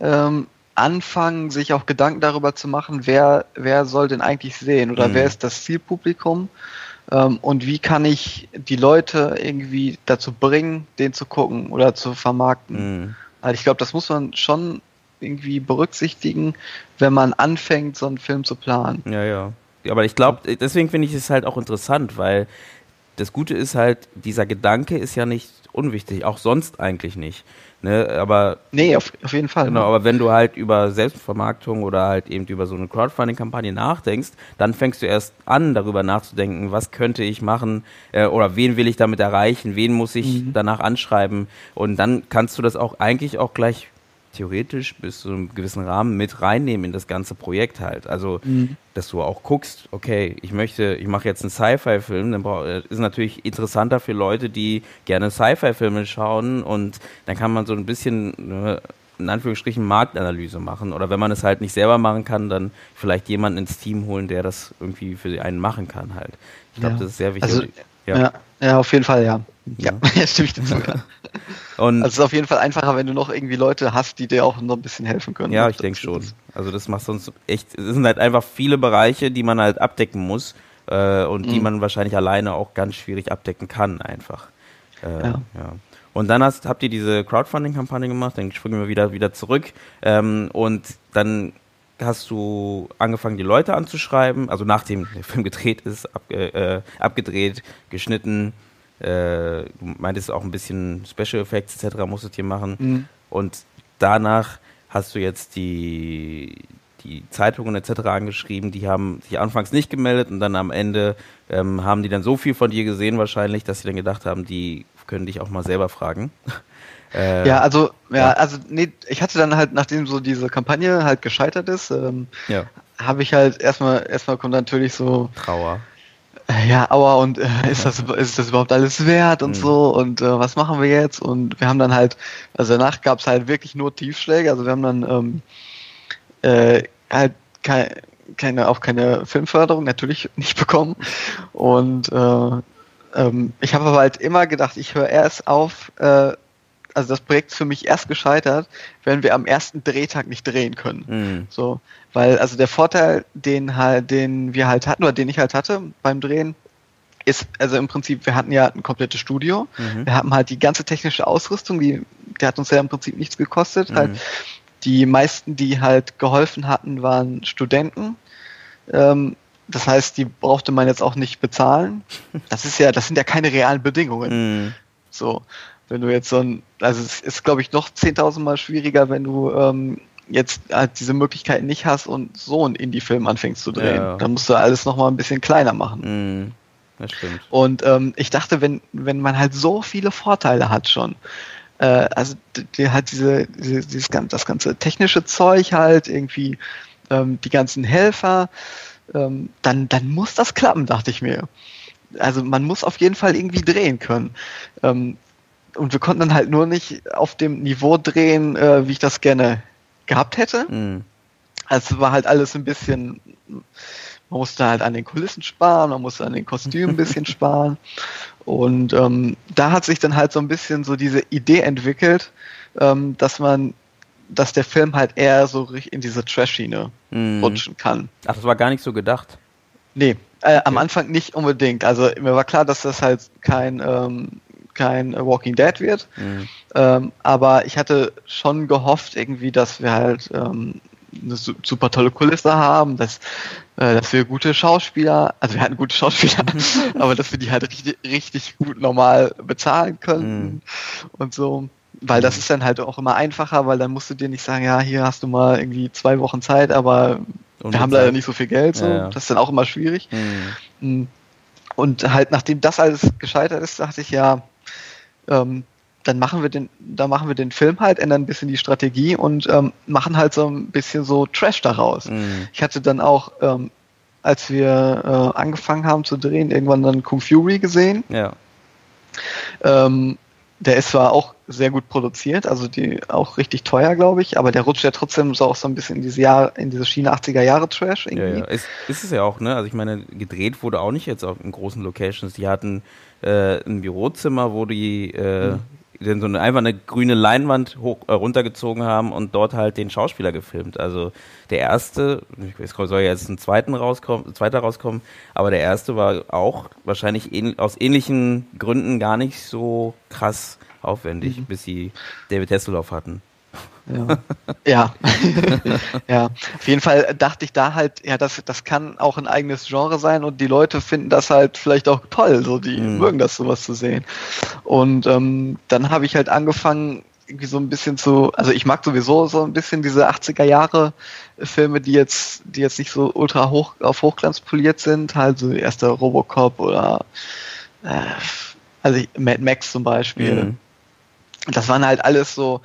ähm, anfangen, sich auch Gedanken darüber zu machen, wer, wer soll denn eigentlich sehen oder mhm. wer ist das Zielpublikum ähm, und wie kann ich die Leute irgendwie dazu bringen, den zu gucken oder zu vermarkten. Mhm. Also ich glaube, das muss man schon irgendwie berücksichtigen, wenn man anfängt, so einen Film zu planen. Ja, ja. Aber ich glaube, deswegen finde ich es halt auch interessant, weil das Gute ist halt, dieser Gedanke ist ja nicht unwichtig, auch sonst eigentlich nicht. Ne, aber nee, auf, auf jeden Fall. Genau, aber wenn du halt über Selbstvermarktung oder halt eben über so eine Crowdfunding-Kampagne nachdenkst, dann fängst du erst an, darüber nachzudenken, was könnte ich machen äh, oder wen will ich damit erreichen, wen muss ich mhm. danach anschreiben und dann kannst du das auch eigentlich auch gleich theoretisch bis zu einem gewissen Rahmen mit reinnehmen in das ganze Projekt halt. Also, mhm. dass du auch guckst, okay, ich möchte, ich mache jetzt einen Sci-Fi-Film, dann äh, ist natürlich interessanter für Leute, die gerne Sci-Fi-Filme schauen und dann kann man so ein bisschen ne, in Anführungsstrichen Marktanalyse machen. Oder wenn man es halt nicht selber machen kann, dann vielleicht jemanden ins Team holen, der das irgendwie für einen machen kann halt. Ich glaube, ja. das ist sehr wichtig. Also, ja. ja. Ja, auf jeden Fall, ja. Ja, [laughs] ja stimme ich dazu. Ja. [laughs] Und also es ist auf jeden Fall einfacher, wenn du noch irgendwie Leute hast, die dir auch noch ein bisschen helfen können. Ja, ich denke schon. Also das macht sonst echt, es sind halt einfach viele Bereiche, die man halt abdecken muss äh, und mhm. die man wahrscheinlich alleine auch ganz schwierig abdecken kann einfach. Äh, ja. ja. Und dann hast, habt ihr diese Crowdfunding-Kampagne gemacht, dann springen wir wieder, wieder zurück ähm, und dann hast du angefangen, die Leute anzuschreiben, also nachdem der [laughs] Film gedreht ist, ab, äh, abgedreht, geschnitten, äh, du meintest auch ein bisschen Special Effects etc. musstet ihr machen. Mhm. Und danach hast du jetzt die, die Zeitungen etc. angeschrieben, die haben sich anfangs nicht gemeldet und dann am Ende ähm, haben die dann so viel von dir gesehen wahrscheinlich, dass sie dann gedacht haben, die können dich auch mal selber fragen. [laughs] Äh, ja, also, ja, ja, also, nee, ich hatte dann halt, nachdem so diese Kampagne halt gescheitert ist, ähm, ja. habe ich halt erstmal, erstmal kommt natürlich so. Trauer. Äh, ja, aua, und äh, [laughs] ist, das, ist das überhaupt alles wert und mhm. so und äh, was machen wir jetzt? Und wir haben dann halt, also danach gab es halt wirklich nur Tiefschläge, also wir haben dann ähm, äh, halt kein, keine, auch keine Filmförderung natürlich [laughs] nicht bekommen und äh, ähm, ich habe aber halt immer gedacht, ich höre erst auf, äh, also das Projekt ist für mich erst gescheitert, wenn wir am ersten Drehtag nicht drehen können. Mhm. So, weil also der Vorteil, den halt, den wir halt hatten oder den ich halt hatte beim Drehen, ist also im Prinzip, wir hatten ja ein komplettes Studio, mhm. wir haben halt die ganze technische Ausrüstung, die, die hat uns ja im Prinzip nichts gekostet. Mhm. Halt die meisten, die halt geholfen hatten, waren Studenten. Ähm, das heißt, die brauchte man jetzt auch nicht bezahlen. [laughs] Das ist ja, das sind ja keine realen Bedingungen. Mhm. So. Wenn du jetzt so ein, also es ist, glaube ich, noch 10.000 Mal schwieriger, wenn du ähm, jetzt halt diese Möglichkeiten nicht hast und so einen Indie-Film anfängst zu drehen. Ja. Dann musst du alles nochmal ein bisschen kleiner machen. Mhm. Das stimmt. Und ähm, ich dachte, wenn, wenn man halt so viele Vorteile hat schon, äh, also die hat diese, diese dieses, das ganze technische Zeug halt, irgendwie ähm, die ganzen Helfer, ähm, dann, dann muss das klappen, dachte ich mir. Also man muss auf jeden Fall irgendwie drehen können. Ähm, und wir konnten dann halt nur nicht auf dem Niveau drehen, äh, wie ich das gerne gehabt hätte. Mhm. Also war halt alles ein bisschen, man musste halt an den Kulissen sparen, man musste an den Kostümen ein bisschen [laughs] sparen. Und ähm, da hat sich dann halt so ein bisschen so diese Idee entwickelt, ähm, dass man, dass der Film halt eher so in diese Trash-Schiene mhm. rutschen kann. Ach, das war gar nicht so gedacht. Nee, äh, okay. am Anfang nicht unbedingt. Also mir war klar, dass das halt kein ähm, kein Walking Dead wird. Mhm. Ähm, aber ich hatte schon gehofft irgendwie, dass wir halt ähm, eine super tolle Kulisse haben, dass, äh, dass wir gute Schauspieler, also wir hatten gute Schauspieler, [laughs] aber dass wir die halt richtig, richtig gut normal bezahlen könnten mhm. und so. Weil das mhm. ist dann halt auch immer einfacher, weil dann musst du dir nicht sagen, ja, hier hast du mal irgendwie zwei Wochen Zeit, aber und wir haben leider nicht so viel Geld. So. Ja, ja. Das ist dann auch immer schwierig. Mhm. mhm. Und halt, nachdem das alles gescheitert ist, dachte ich, ja, ähm, dann machen wir den, da machen wir den Film halt, ändern ein bisschen die Strategie und ähm, machen halt so ein bisschen so Trash daraus. Mhm. Ich hatte dann auch, ähm, als wir äh, angefangen haben zu drehen, irgendwann dann Kung Fury gesehen. Ja. Ähm, der ist zwar auch sehr gut produziert, also die auch richtig teuer, glaube ich, aber der rutscht ja trotzdem so auch so ein bisschen in diese Jahr, in diese Schiene 80er Jahre Trash irgendwie. Ja, ja. Ist, ist es ja auch, ne? Also ich meine, gedreht wurde auch nicht jetzt auf in großen Locations. Die hatten äh, ein Bürozimmer, wo die äh, mhm. so eine, einfach eine grüne Leinwand hoch, äh, runtergezogen haben und dort halt den Schauspieler gefilmt. Also der erste, es soll ja jetzt ein zweiten rauskommen, zweiter rauskommen, aber der erste war auch wahrscheinlich ähn, aus ähnlichen Gründen gar nicht so krass aufwendig, mhm. bis sie David Hasselhoff hatten. Ja. ja. [laughs] ja. Auf jeden Fall dachte ich da halt, ja, das, das kann auch ein eigenes Genre sein und die Leute finden das halt vielleicht auch toll, so die mhm. mögen das sowas zu sehen. Und ähm, dann habe ich halt angefangen, irgendwie so ein bisschen zu, also ich mag sowieso so ein bisschen diese 80er Jahre Filme, die jetzt, die jetzt nicht so ultra hoch auf Hochglanz poliert sind, halt so erster Robocop oder äh, also Mad Max zum Beispiel. Mhm. Das waren halt alles so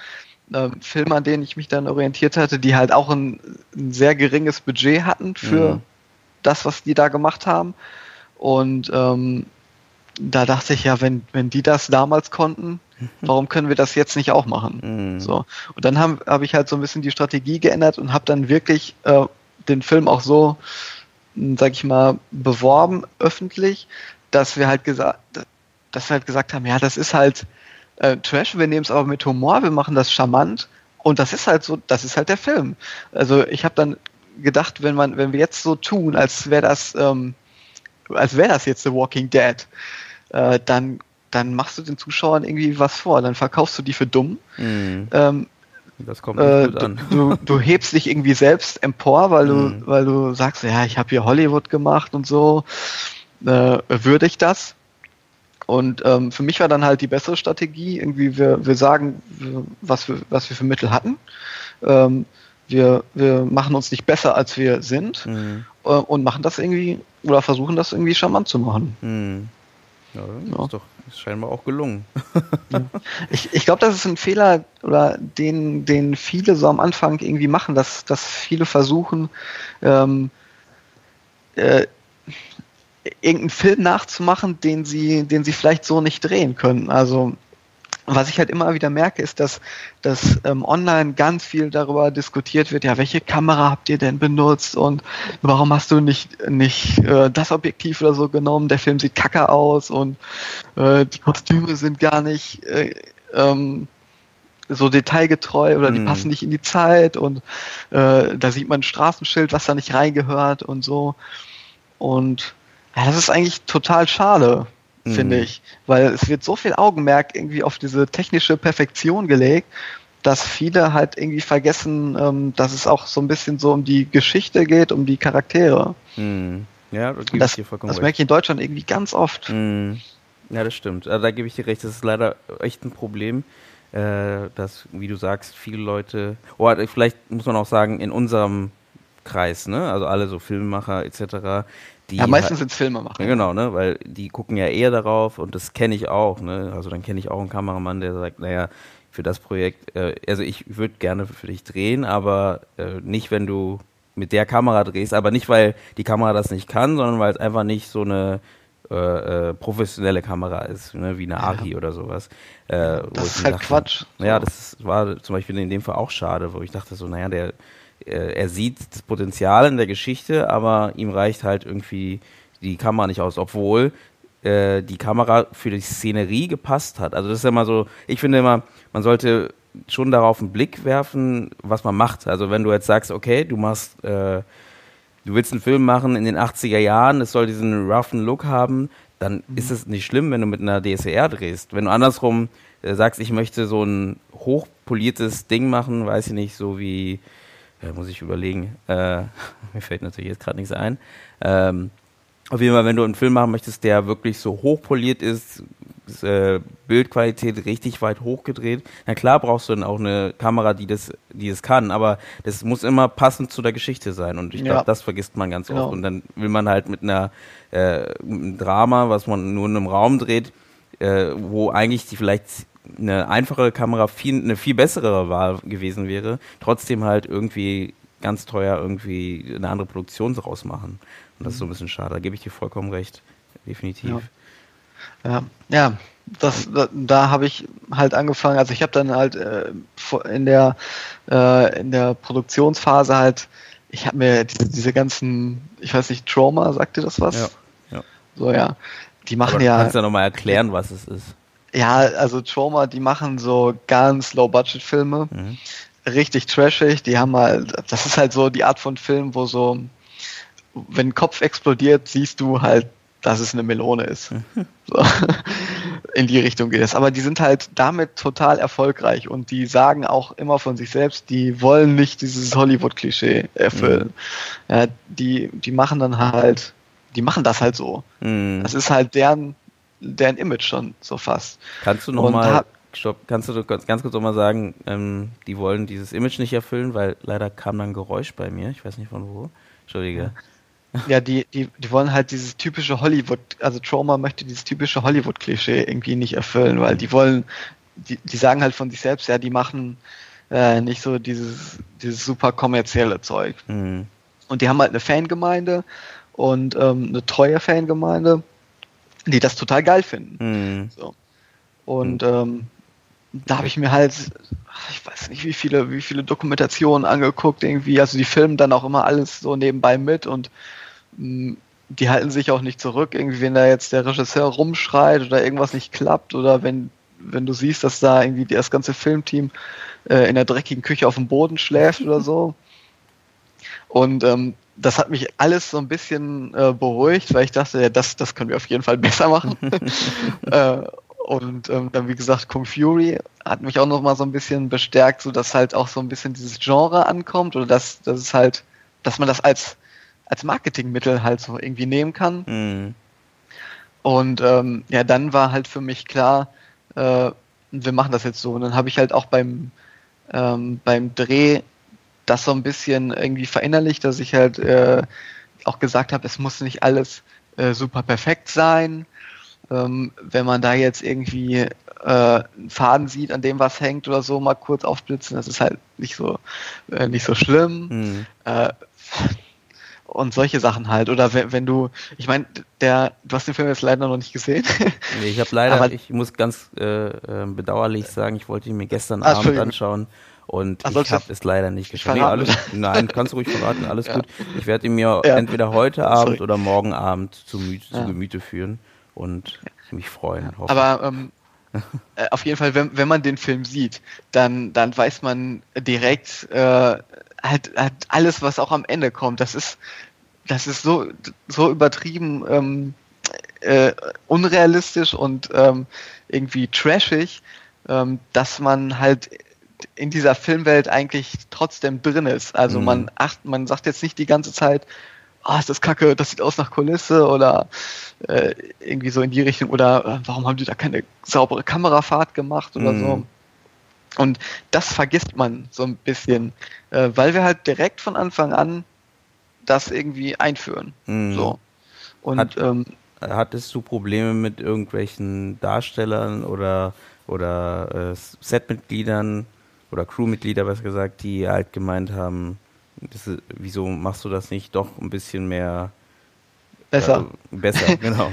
äh, Filme, an denen ich mich dann orientiert hatte, die halt auch ein, ein sehr geringes Budget hatten für mhm. das, was die da gemacht haben. Und ähm, da dachte ich ja, wenn, wenn die das damals konnten, mhm. warum können wir das jetzt nicht auch machen? Mhm. So. Und dann habe hab ich halt so ein bisschen die Strategie geändert und habe dann wirklich äh, den Film auch so, sag ich mal, beworben öffentlich, dass wir halt gesagt, dass wir halt gesagt haben, ja, das ist halt äh, Trash, wir nehmen es aber mit Humor, wir machen das charmant und das ist halt so, das ist halt der Film. Also ich habe dann gedacht, wenn man, wenn wir jetzt so tun, als wäre das, ähm, als wäre das jetzt The Walking Dead, äh, dann, dann machst du den Zuschauern irgendwie was vor, dann verkaufst du die für dumm. Mhm. Ähm, das kommt nicht äh, gut an. Du, du, hebst dich irgendwie selbst empor, weil du, mhm. weil du sagst, ja, ich habe hier Hollywood gemacht und so. Äh, würde ich das? Und ähm, für mich war dann halt die bessere Strategie, irgendwie wir, wir sagen, was wir, was wir für Mittel hatten. Ähm, wir, wir machen uns nicht besser, als wir sind mhm. äh, und machen das irgendwie oder versuchen das irgendwie charmant zu machen. Mhm. Ja, ja. ist doch ist scheinbar auch gelungen. [laughs] Ich, ich glaube, das ist ein Fehler, oder den, den viele so am Anfang irgendwie machen, dass, dass viele versuchen, ähm, äh, irgendeinen Film nachzumachen, den sie, den sie vielleicht so nicht drehen können. Also was ich halt immer wieder merke, ist, dass, dass ähm, online ganz viel darüber diskutiert wird, ja, welche Kamera habt ihr denn benutzt und warum hast du nicht, nicht äh, das Objektiv oder so genommen, der Film sieht kacke aus und äh, die Kostüme sind gar nicht äh, ähm, so detailgetreu oder die mm. passen nicht in die Zeit und äh, da sieht man ein Straßenschild, was da nicht reingehört und so. Und ja, das ist eigentlich total schade, mhm. finde ich, weil es wird so viel Augenmerk irgendwie auf diese technische Perfektion gelegt, dass viele halt irgendwie vergessen, ähm, dass es auch so ein bisschen so um die Geschichte geht, um die Charaktere. Mhm. Ja, das, das, das merke ich in Deutschland irgendwie ganz oft. Mhm. Ja, das stimmt. Also, da gebe ich dir recht. Das ist leider echt ein Problem, äh, dass, wie du sagst, viele Leute, oder vielleicht muss man auch sagen, in unserem Kreis, ne? also alle so Filmemacher etc., die ja, meistens sind es Filmemacher. Genau, ne? Weil die gucken ja eher darauf und das kenne ich auch, ne? Also dann kenne ich auch einen Kameramann, der sagt, naja, für das Projekt, äh, also ich würde gerne für dich drehen, aber äh, nicht, wenn du mit der Kamera drehst, aber nicht, weil die Kamera das nicht kann, sondern weil es einfach nicht so eine äh, äh professionelle Kamera ist, ne? wie eine ja. Ari oder sowas. Äh, das ist halt dachte, Quatsch. Ja, das war zum Beispiel in dem Fall auch schade, wo ich dachte so, naja, der er sieht das Potenzial in der Geschichte, aber ihm reicht halt irgendwie die Kamera nicht aus, obwohl äh, die Kamera für die Szenerie gepasst hat. Also das ist immer so, ich finde immer, man sollte schon darauf einen Blick werfen, was man macht. Also wenn du jetzt sagst, okay, du machst, äh, du willst einen Film machen in den 80er Jahren, es soll diesen roughen Look haben, dann mhm. ist es nicht schlimm, wenn du mit einer DSLR drehst. Wenn du andersrum äh, sagst, ich möchte so ein hochpoliertes Ding machen, weiß ich nicht, so wie äh, muss ich überlegen. Äh, [laughs] mir fällt natürlich jetzt gerade nichts ein. Ähm, auf jeden Fall, wenn du einen Film machen möchtest, der wirklich so hochpoliert ist, ist äh, Bildqualität richtig weit hochgedreht, na klar brauchst du dann auch eine Kamera, die das, die es kann, aber das muss immer passend zu der Geschichte sein und ich ja. glaube, das vergisst man ganz genau. oft und dann will man halt mit einer äh, einem Drama, was man nur in einem Raum dreht, äh, wo eigentlich die vielleicht eine einfache Kamera viel, eine viel bessere Wahl gewesen wäre, trotzdem halt irgendwie ganz teuer irgendwie eine andere Produktion daraus machen. Und das ist so ein bisschen schade. Da gebe ich dir vollkommen recht. Definitiv. Ja, ja, ja das, da, da habe ich halt angefangen. Also ich habe dann halt äh, in der äh, in der Produktionsphase halt, ich habe mir diese, diese ganzen, ich weiß nicht, Trauma, sagt dir das was? Ja. ja. So ja, die machen Aber ja. Kannst du ja nochmal erklären, was es ist? Ja, also Trauma, die machen so ganz Low-Budget-Filme. Mhm. Richtig trashig. Die haben halt, das ist halt so die Art von Film, wo so, wenn ein Kopf explodiert, siehst du halt, dass es eine Melone ist. Mhm. So. [laughs] In die Richtung geht es. Aber die sind halt damit total erfolgreich und die sagen auch immer von sich selbst, die wollen nicht dieses Hollywood-Klischee erfüllen. Mhm. Ja, die, die machen dann halt, die machen das halt so. Mhm. Das ist halt deren deren Image schon so fast. Kannst du nochmal, stopp, kannst du ganz, ganz kurz nochmal sagen, ähm, die wollen dieses Image nicht erfüllen, weil leider kam dann ein Geräusch bei mir, ich weiß nicht von wo. Entschuldige. Ja, die, die, die wollen halt dieses typische Hollywood, also Trauma möchte dieses typische Hollywood-Klischee irgendwie nicht erfüllen, weil die wollen, die, die sagen halt von sich selbst, ja, die machen äh, nicht so dieses, dieses super kommerzielle Zeug. Mhm. Und die haben halt eine Fangemeinde und ähm, eine treue Fangemeinde, die das total geil finden. Mhm. So. Und ähm, da habe ich mir halt, ich weiß nicht, wie viele, wie viele Dokumentationen angeguckt, irgendwie, also die filmen dann auch immer alles so nebenbei mit und mh, mm, die halten sich auch nicht zurück, irgendwie, wenn da jetzt der Regisseur rumschreit oder irgendwas nicht klappt oder wenn, wenn du siehst, dass da irgendwie das ganze Filmteam äh, in der dreckigen Küche auf dem Boden schläft oder so. [laughs] Und ähm, das hat mich alles so ein bisschen äh, beruhigt, weil ich dachte, ja, das, das können wir auf jeden Fall besser machen. [laughs] [laughs] äh, und ähm, dann, wie gesagt, Kung Fury hat mich auch noch mal so ein bisschen bestärkt, so dass halt auch so ein bisschen dieses Genre ankommt oder dass, dass es halt, dass man das als, als Marketingmittel halt so irgendwie nehmen kann. Mhm. Und ähm, ja, dann war halt für mich klar, äh, wir machen das jetzt so. Und dann habe ich halt auch beim, ähm, beim Dreh das so ein bisschen irgendwie verinnerlicht, dass ich halt äh, auch gesagt habe, es muss nicht alles äh, super perfekt sein ähm, wenn man da jetzt irgendwie äh, einen Faden sieht, an dem was hängt oder so, mal kurz aufblitzen, das ist halt nicht so, äh, nicht so schlimm. Mhm. Äh, und solche Sachen halt. Oder wenn, wenn du, ich meine, der, du hast den Film jetzt leider noch nicht gesehen. [laughs] nee, ich habe leider, Aber, ich muss ganz äh, äh, bedauerlich sagen, ich wollte ihn mir gestern Abend anschauen und Ach, ich habe es leider nicht geschafft. Nee, alles, nein, kannst du ruhig verraten, alles ja. gut. Ich werde ihn mir ja. entweder heute Abend Sorry. oder morgen Abend zu, Müte, ja. zu Gemüte führen und mich freuen. Aber ähm, äh, auf jeden Fall, wenn, wenn man den Film sieht, dann, dann weiß man direkt äh, halt, halt alles, was auch am Ende kommt. Das ist, das ist so, so übertrieben ähm, äh, unrealistisch und ähm, irgendwie trashig, ähm, dass man halt in dieser Filmwelt eigentlich trotzdem drin ist. Also mhm. man acht, man sagt jetzt nicht die ganze Zeit, ah, ist das kacke, das sieht aus nach Kulisse oder äh, irgendwie so in die Richtung oder äh, warum haben die da keine saubere Kamerafahrt gemacht oder mm. so. Mhm. Und das vergisst man so ein bisschen, äh, weil wir halt direkt von Anfang an das irgendwie einführen. Mm. So. Und Hat, ähm, hattest du Probleme mit irgendwelchen Darstellern oder oder äh, Setmitgliedern oder Crewmitglieder, was gesagt, die halt gemeint haben, ist, wieso machst du das nicht doch ein bisschen mehr besser? Äh, besser, [laughs] genau.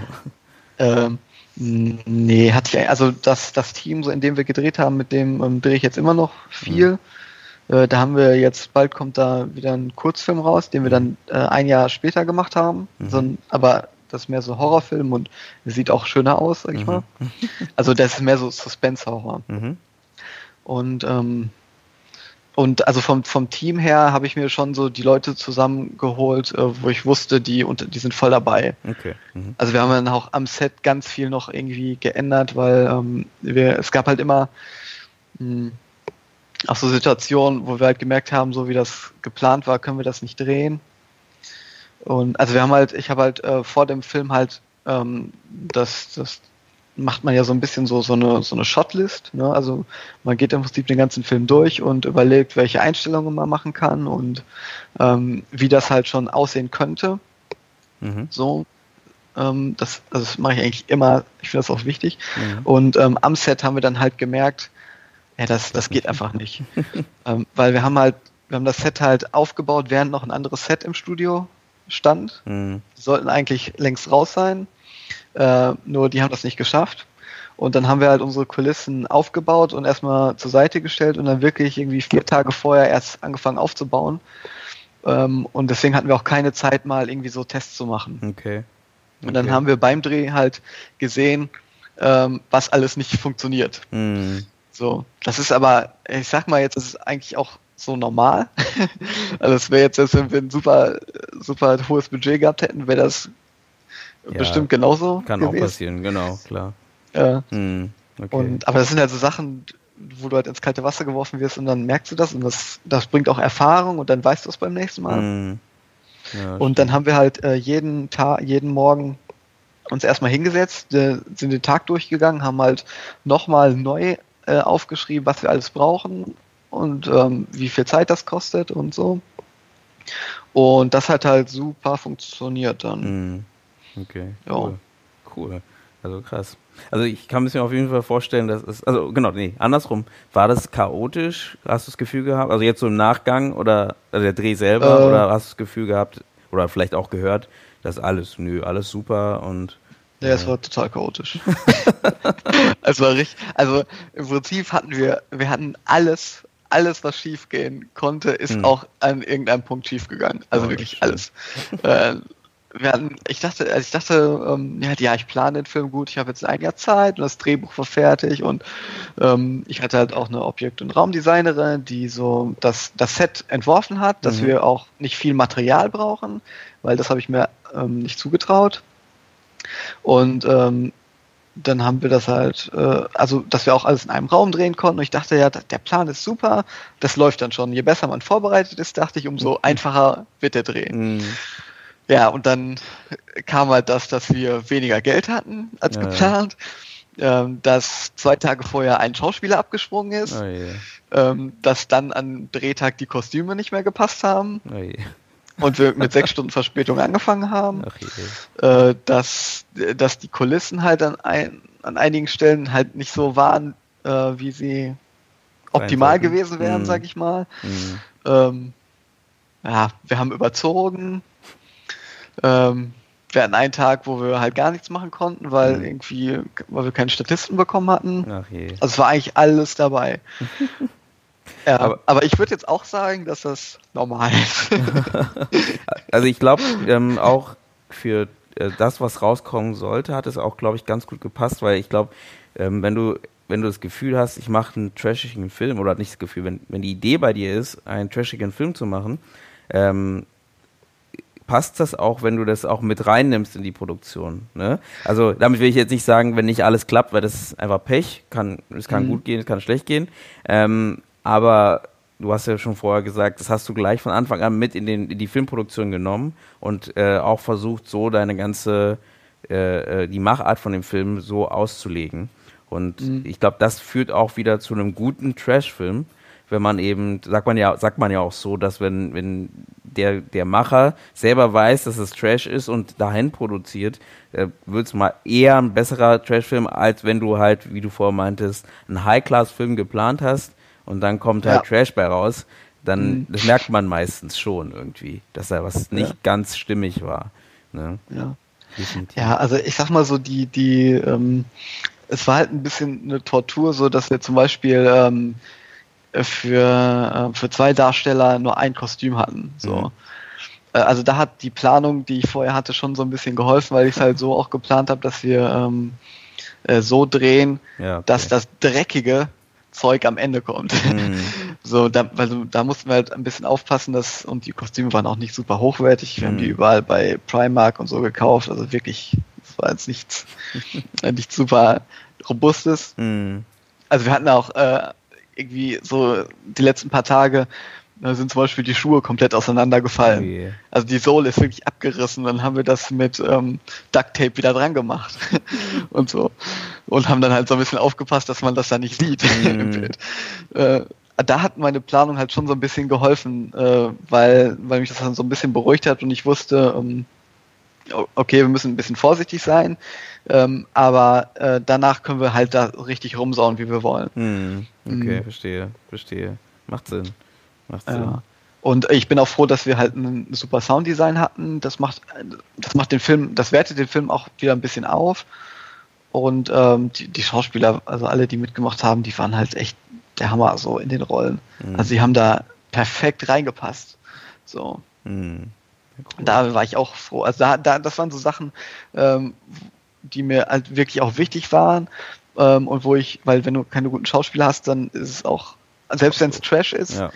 ähm, nee, hatte ich also das, das Team, so in dem wir gedreht haben, mit dem ähm, drehe ich jetzt immer noch viel. Mhm. Äh, da haben wir jetzt, bald kommt da wieder ein Kurzfilm raus, den wir dann äh, ein Jahr später gemacht haben. Mhm. So ein, aber das ist mehr so Horrorfilm und sieht auch schöner aus, sag ich mhm. mal. [laughs] Also das ist mehr so Suspense-Horror. Mhm. Und ähm, und also vom, vom Team her habe ich mir schon so die Leute zusammengeholt, äh, wo ich wusste, die, und, die sind voll dabei. Okay. Mhm. Also wir haben dann auch am Set ganz viel noch irgendwie geändert, weil ähm, wir, es gab halt immer mh, hm, auch so Situationen, wo wir halt gemerkt haben, so wie das geplant war, können wir das nicht drehen. Und also wir haben halt, ich habe halt äh, vor dem Film halt ähm, das, das macht man ja so ein bisschen so, so eine, so eine Shotlist. Ne? Also man geht im Prinzip den ganzen Film durch und überlegt, welche Einstellungen man machen kann und ähm, wie das halt schon aussehen könnte. Mhm. So. Ähm, das, also das mache ich eigentlich immer, ich finde das auch wichtig. Mhm. Und ähm, am Set haben wir dann halt gemerkt, ja, das, das geht einfach nicht. [laughs] ähm, weil wir haben halt, wir haben das Set halt aufgebaut, während noch ein anderes Set im Studio stand. Mhm. Die sollten eigentlich längst raus sein. Äh, nur die haben das nicht geschafft. Und dann haben wir halt unsere Kulissen aufgebaut und erstmal zur Seite gestellt und dann wirklich irgendwie vier Tage vorher erst angefangen aufzubauen. Ähm, und deswegen hatten wir auch keine Zeit, mal irgendwie so Tests zu machen. Okay. okay. Und dann haben wir beim Dreh halt gesehen, ähm, was alles nicht funktioniert. Mm. So, das ist aber, ich sag mal jetzt, das ist eigentlich auch so normal. [laughs] also es wäre jetzt, wenn wir ein super, super hohes Budget gehabt hätten, wäre das ja, bestimmt genauso. Kann gewesen. auch passieren, genau, klar. Ja. Hm, okay. und, aber das sind halt so Sachen, wo du halt ins kalte Wasser geworfen wirst und dann merkst du das und das, das bringt auch Erfahrung und dann weißt du es beim nächsten Mal. Hm. Ja, und dann haben wir halt äh, jeden Tag, jeden Morgen uns erstmal hingesetzt, äh, sind den Tag durchgegangen, haben halt nochmal neu äh, aufgeschrieben, was wir alles brauchen und ähm, wie viel Zeit das kostet und so. Und das hat halt super funktioniert dann. Mhm. Okay, cool. Ja. cool. Also krass. Also ich kann mir auf jeden Fall vorstellen, dass es, also genau, nee, andersrum. War das chaotisch? Hast du das Gefühl gehabt? Also jetzt so im Nachgang oder also der Dreh selber äh, oder hast du das Gefühl gehabt oder vielleicht auch gehört, dass alles, nö, alles super und ja, es war total chaotisch. [laughs] es war richtig, also im Prinzip hatten wir, wir hatten alles, alles, was schief gehen konnte, ist hm. auch an irgendeinem Punkt schief gegangen. Also oh, wirklich alles. äh, hatten, ich dachte, also ich dachte, ähm, ja, ja, ich plane den Film gut, ich habe jetzt ein Jahr Zeit und das Drehbuch war fertig und ähm, ich hatte halt auch eine Objekt- und Raumdesignerin, die so das, das Set entworfen hat, dass mhm. wir auch nicht viel Material brauchen, weil das habe ich mir ähm, nicht zugetraut. Und ähm, dann haben wir das halt, äh, also dass wir auch alles in einem Raum drehen konnten. Und ich dachte ja, der Plan ist super, das läuft dann schon. Je besser man vorbereitet ist, dachte ich, umso mhm. einfacher wird der Dreh. Mhm. Ja, und dann kam halt das, dass wir weniger Geld hatten als ja. geplant, ähm, dass zwei Tage vorher ein Schauspieler abgesprungen ist, oh yeah. ähm, dass dann an Drehtag die Kostüme nicht mehr gepasst haben. Oh yeah. Und wir mit sechs [laughs] Stunden Verspätung angefangen haben, äh, dass, dass die Kulissen halt an, ein, an einigen Stellen halt nicht so waren, äh, wie sie optimal gewesen wären, mhm. sag ich mal. Mhm. Ähm, ja, wir haben überzogen, ähm, wir hatten einen Tag, wo wir halt gar nichts machen konnten, weil mhm. irgendwie, weil wir keine Statisten bekommen hatten. Ach je. Also es war eigentlich alles dabei. [laughs] ja, aber, aber, ich würde jetzt auch sagen, dass das normal ist. [laughs] also ich glaube ähm, auch für äh, das, was rauskommen sollte, hat es auch, glaube ich, ganz gut gepasst, weil ich glaube, ähm, wenn du wenn du das Gefühl hast, ich mache einen trashigen Film oder nicht das Gefühl, wenn, wenn die Idee bei dir ist, einen trashigen Film zu machen, ähm, passt das auch, wenn du das auch mit reinnimmst in die Produktion. Ne? Also damit will ich jetzt nicht sagen, wenn nicht alles klappt, weil das ist einfach Pech. Kann, es kann mhm. gut gehen, es kann schlecht gehen. Ähm, aber du hast ja schon vorher gesagt, das hast du gleich von Anfang an mit in, den, in die Filmproduktion genommen und äh, auch versucht, so deine ganze, äh, äh die Machart von dem Film so auszulegen. Und mhm. ich glaube, das führt auch wieder zu einem guten Trash-Film, wenn man eben, sagt man ja, sagt man ja auch so, dass wenn, wenn der, der Macher selber weiß, dass es Trash ist und dahin produziert, äh, wird es mal eher ein besserer Trash-Film, als wenn du halt, wie du vorher meintest, einen High-Class-Film geplant hast und dann kommt halt ja. Trash bei raus. Dann, mhm. das merkt man meistens schon irgendwie, dass da was nicht ja. ganz stimmig war. Ne? Ja. Ja, also ich sag mal so, die, die, ähm, es war halt ein bisschen eine Tortur, so dass wir zum Beispiel ähm, für, äh, für zwei Darsteller nur ein Kostüm hatten. So. Mhm. Äh, also da hat die Planung, die ich vorher hatte, schon so ein bisschen geholfen, weil ich es halt so auch geplant habe, dass wir ähm, äh, so drehen, ja, okay. dass das dreckige Zeug am Ende kommt. Mhm. [laughs] So, da, also, da mussten wir halt ein bisschen aufpassen, dass, und die Kostüme waren auch nicht super hochwertig. Wir mhm. haben die mhm. überall bei Primark und so gekauft, also wirklich, das war jetzt nichts, [laughs] nicht super robustes. Mhm. Also wir hatten auch äh, irgendwie so die letzten paar Tage da sind zum Beispiel die Schuhe komplett auseinandergefallen. Oh yeah. Also die Sohle ist wirklich abgerissen. Dann haben wir das mit ähm, Duct Tape wieder dran gemacht [laughs] und so und haben dann halt so ein bisschen aufgepasst, dass man das da nicht sieht mm. [laughs] im Bild. Äh, da hat meine Planung halt schon so ein bisschen geholfen, äh, weil weil mich das dann so ein bisschen beruhigt hat und ich wusste, ähm, okay, wir müssen ein bisschen vorsichtig sein, ähm, aber äh, danach können wir halt da richtig rumsauen, wie wir wollen. Hm, okay, mhm. verstehe, verstehe. Macht Sinn. Macht Sinn. Ja. Und ich bin auch froh, dass wir halt ein super Sounddesign hatten. Das macht, das macht den Film, das wertet den Film auch wieder ein bisschen auf. Und ähm, die, die Schauspieler, also alle, die mitgemacht haben, die waren halt echt der Hammer so in den Rollen. Mhm. Also sie haben da perfekt reingepasst. So. Mhm. Cool. Da war ich auch froh. Also da, da, das waren so Sachen, ähm, die mir halt wirklich auch wichtig waren. Ähm, und wo ich, weil wenn du keine guten Schauspieler hast, dann ist es auch, selbst wenn es Trash ist, ja.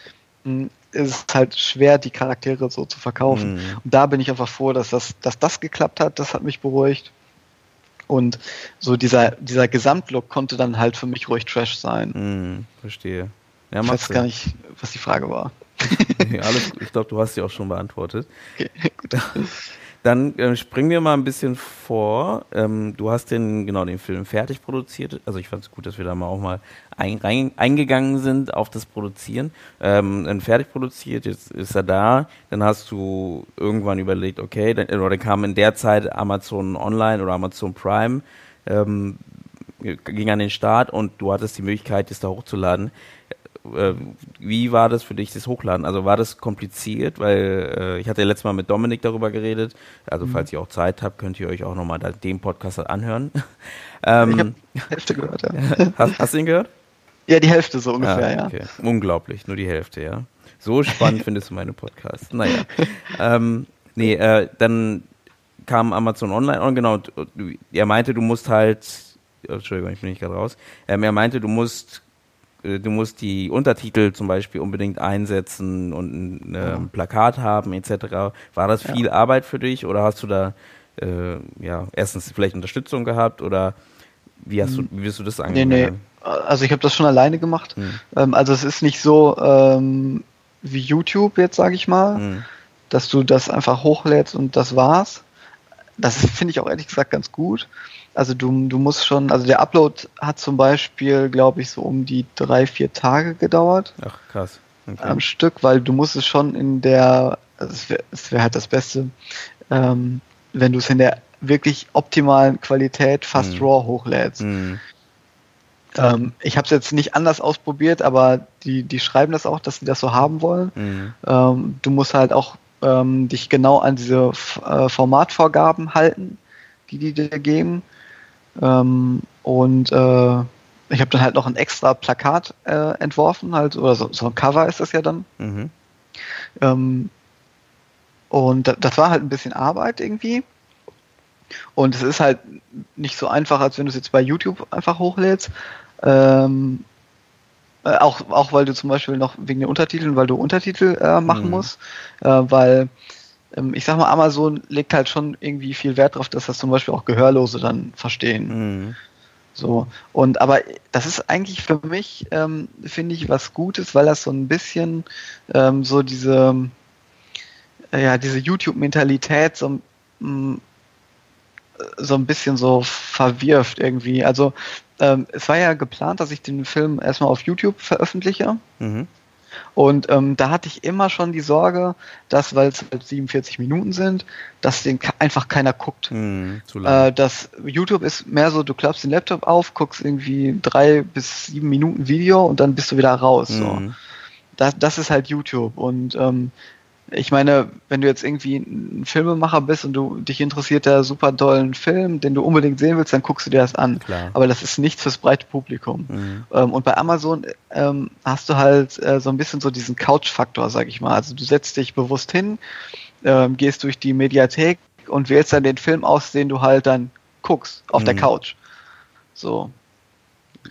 Hm, ist es halt schwer, die Charaktere so zu verkaufen. Mhm. Und da bin ich einfach froh, dass das, dass das geklappt hat. Das hat mich beruhigt. Und so dieser, dieser Gesamtlook konnte dann halt für mich ruhig Trash sein. Mhm, verstehe. Ja, ich weiß gar nicht, was die Frage war. [laughs] alles, ich glaube, du hast sie auch schon beantwortet. Okay, [laughs] gut. [laughs] Dann äh, springen wir mal ein bisschen vor. Ähm, du hast den, genau, den Film fertig produziert. Also ich fand es gut, dass wir da mal auch mal ein, rein, eingegangen sind auf das Produzieren. Ähm, dann fertig produziert, jetzt ist er da. Dann hast du irgendwann überlegt, okay, dann, oder kam in der Zeit Amazon Online oder Amazon Prime ähm, ging an den Start und du hattest die Möglichkeit, das da hochzuladen. Äh, wie war das für dich, das Hochladen? Also war das kompliziert? Weil äh, ich hatte ja letztes Mal mit Dominik darüber geredet. Also mhm. falls ihr auch Zeit habt, könnt ihr euch auch nochmal den Podcast anhören. [laughs] ähm, ich habe die Hälfte gehört, ja. [laughs] hast, hast, du ihn gehört? Ja, die Hälfte so ungefähr, ah, okay. ja. Unglaublich, nur die Hälfte, ja. So spannend [laughs] findest du meine Podcasts. Naja. ähm, nee, äh, dann kam Amazon Online und genau, er meinte, du musst halt, Entschuldigung, ich bin nicht gerade raus, ähm, er meinte, du musst du musst die Untertitel zum Beispiel unbedingt einsetzen und ein äh, Plakat haben etc. War das viel ja. Arbeit für dich oder hast du da äh, ja erstens vielleicht Unterstützung gehabt oder wie hast du hm. wie bist du das angegangen? Nee, nee. Also ich habe das schon alleine gemacht. Hm. Ähm, also es ist nicht so ähm, wie YouTube jetzt sage ich mal, hm. dass du das einfach hochlädst und das war's. Das finde ich auch ehrlich gesagt ganz gut. Also du, du musst schon, also der Upload hat zum Beispiel, glaube ich, so um die drei, vier Tage gedauert. Ach, krass. Okay. Am Stück, weil du musst es schon in der, also es wäre wär halt das Beste, ähm, wenn du es in der wirklich optimalen Qualität fast mhm. raw hochlädst. Mhm. Ähm, ich habe es jetzt nicht anders ausprobiert, aber die, die schreiben das auch, dass sie das so haben wollen. Mhm. Ähm, du musst halt auch ähm, dich genau an diese äh, Formatvorgaben halten, die die dir geben. Ähm, und äh, ich habe dann halt noch ein extra Plakat äh, entworfen, halt, oder so, so, ein Cover ist das ja dann. Mhm. Ähm, und das war halt ein bisschen Arbeit irgendwie. Und es ist halt nicht so einfach, als wenn du es jetzt bei YouTube einfach hochlädst. Ähm, äh, auch, auch weil du zum Beispiel noch wegen den Untertiteln, weil du Untertitel äh, machen mhm. musst, äh, weil ich sag mal, Amazon legt halt schon irgendwie viel Wert darauf, dass das zum Beispiel auch Gehörlose dann verstehen. Mhm. So, und aber das ist eigentlich für mich, ähm, finde ich, was Gutes, weil das so ein bisschen ähm, so diese, äh, ja, diese YouTube-Mentalität so, mh, mm, so ein bisschen so verwirft irgendwie. Also ähm, es war ja geplant, dass ich den Film erstmal auf YouTube veröffentliche. Mhm. Und ähm, da hatte ich immer schon die Sorge, dass, weil es halt 47 Minuten sind, dass den einfach keiner guckt. Mm, äh, das YouTube ist mehr so, du klappst den Laptop auf, guckst irgendwie drei bis sieben Minuten Video und dann bist du wieder raus. Mm. So. Mhm. Das, das ist halt YouTube. Und ähm, ich meine, wenn du jetzt irgendwie ein Filmemacher bist und du dich interessiert der super tollen Film, den du unbedingt sehen willst, dann guckst du dir das an. Klar. Aber das ist nichts fürs breite Publikum. Mhm. Ähm, und bei Amazon ähm, hast du halt äh, so ein bisschen so diesen Couch-Faktor, sag ich mal. Also du setzt dich bewusst hin, ähm, gehst durch die Mediathek und wählst dann den Film aus, den du halt dann guckst auf mhm. der Couch. So.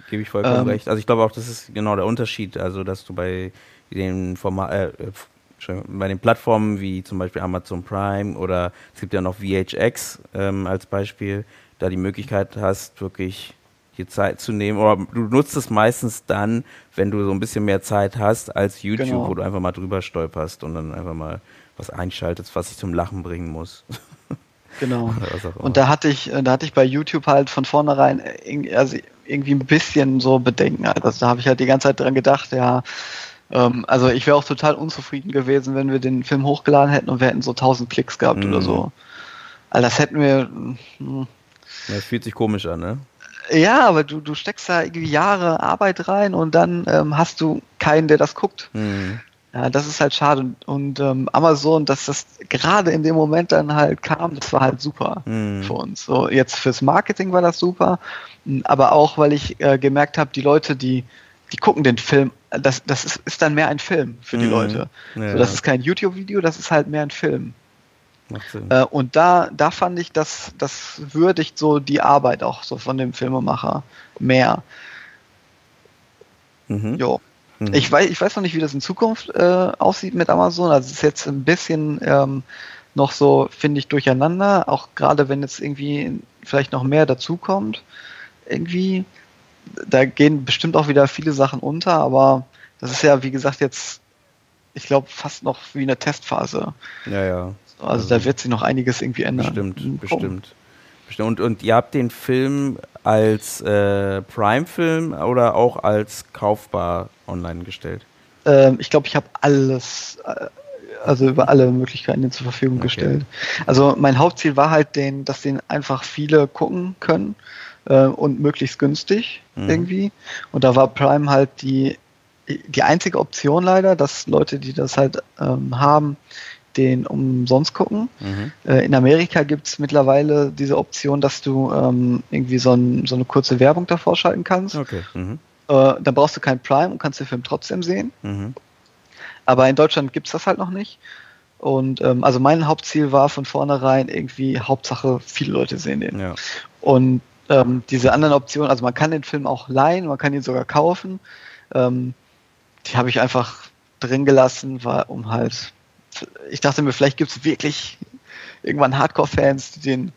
Gebe ich vollkommen ähm, recht. Also ich glaube auch, das ist genau der Unterschied, also dass du bei den Format, äh, bei den Plattformen wie zum Beispiel Amazon Prime oder es gibt ja noch VHX ähm, als Beispiel, da die Möglichkeit hast, wirklich dir Zeit zu nehmen. Oder du nutzt es meistens dann, wenn du so ein bisschen mehr Zeit hast als YouTube, genau. wo du einfach mal drüber stolperst und dann einfach mal was einschaltest, was dich zum Lachen bringen muss. [laughs] Genau. Und da hatte ich, da hatte ich bei YouTube halt von vornherein also irgendwie ein bisschen so Bedenken. Also da habe ich halt die ganze Zeit dran gedacht, ja, ähm, also ich wäre auch total unzufrieden gewesen, wenn wir den Film hochgeladen hätten und wir hätten so 1000 Klicks gehabt mhm. oder so. Also das hätten wir. Mh. Hm. Das fühlt sich komisch an, ne? Ja, aber du, du steckst da irgendwie Jahre Arbeit rein und dann ähm, hast du keinen, der das guckt. Mhm. Ja, das ist halt schade. Und, und ähm, Amazon, dass das gerade in dem Moment dann halt kam, das war halt super mhm. für uns. So, jetzt fürs Marketing war das super, aber auch, weil ich äh, gemerkt habe, die Leute, die die gucken den Film, das, das ist, ist dann mehr ein Film für die mhm. Leute. Ja, so, das ist kein YouTube-Video, das ist halt mehr ein Film. Äh, und da, da fand ich, dass das würdigt so die Arbeit auch so von dem Filmemacher mehr. Mhm. Jo. Mhm. Ich, weiß, ich weiß noch nicht, wie das in Zukunft äh, aussieht mit Amazon. Also es ist jetzt ein bisschen ähm, noch so, finde ich, durcheinander, auch gerade wenn jetzt irgendwie vielleicht noch mehr dazukommt. Irgendwie da gehen bestimmt auch wieder viele Sachen unter, aber das ist ja, wie gesagt, jetzt, ich glaube, fast noch wie eine Testphase. Ja, ja. Also, also da wird sich noch einiges irgendwie ändern. Bestimmt, mhm. bestimmt. Und, und ihr habt den Film als äh, Prime-Film oder auch als kaufbar online gestellt? Ähm, ich glaube, ich habe alles, äh, also über alle Möglichkeiten zur Verfügung okay. gestellt. Also mein Hauptziel war halt, den, dass den einfach viele gucken können äh, und möglichst günstig mhm. irgendwie. Und da war Prime halt die, die einzige Option leider, dass Leute, die das halt ähm, haben, den umsonst gucken. Mhm. Äh, in Amerika gibt es mittlerweile diese Option, dass du ähm, irgendwie so, ein, so, eine kurze Werbung davor schalten kannst. Okay. Mhm. Äh, dann brauchst du kein Prime und kannst den Film trotzdem sehen. Mhm. Aber in Deutschland gibt es das halt noch nicht. Und ähm, also mein Hauptziel war von vornherein irgendwie Hauptsache viele Leute sehen den. Ja. Und ähm, diese anderen Optionen, also man kann den Film auch leihen, man kann ihn sogar kaufen. Ähm, die habe ich einfach drin gelassen, war um halt, ich dachte mir, vielleicht gibt es wirklich irgendwann Hardcore-Fans, die den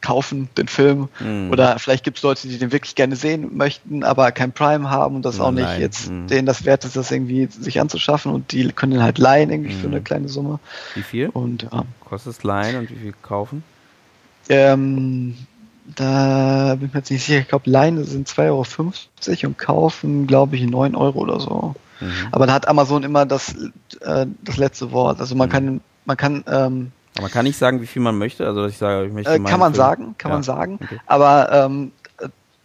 kaufen, den Film. Mhm. Oder vielleicht gibt es Leute, die den wirklich gerne sehen möchten, aber kein Prime haben und das auch nicht jetzt mhm. denen das wert ist, das irgendwie sich anzuschaffen und die können den halt leihen irgendwie mhm. für eine hm. kleine Summe. Wie viel? Und ja. Kostet es leihen und wie viel kaufen? Ähm, da bin ich mir jetzt nicht sicher. Ich glaube, Leihen sind 2,50 Euro und kaufen, glaube ich, 9 Euro oder so. Mhm. Aber da hat Amazon immer das, äh, das letzte Wort. Also man mhm. kann, man kann ähm, aber man kann nicht sagen, wie viel man möchte. Also dass ich sage, ich möchte. Äh, kann man Film. sagen, kann ja. man sagen. Okay. Aber ähm,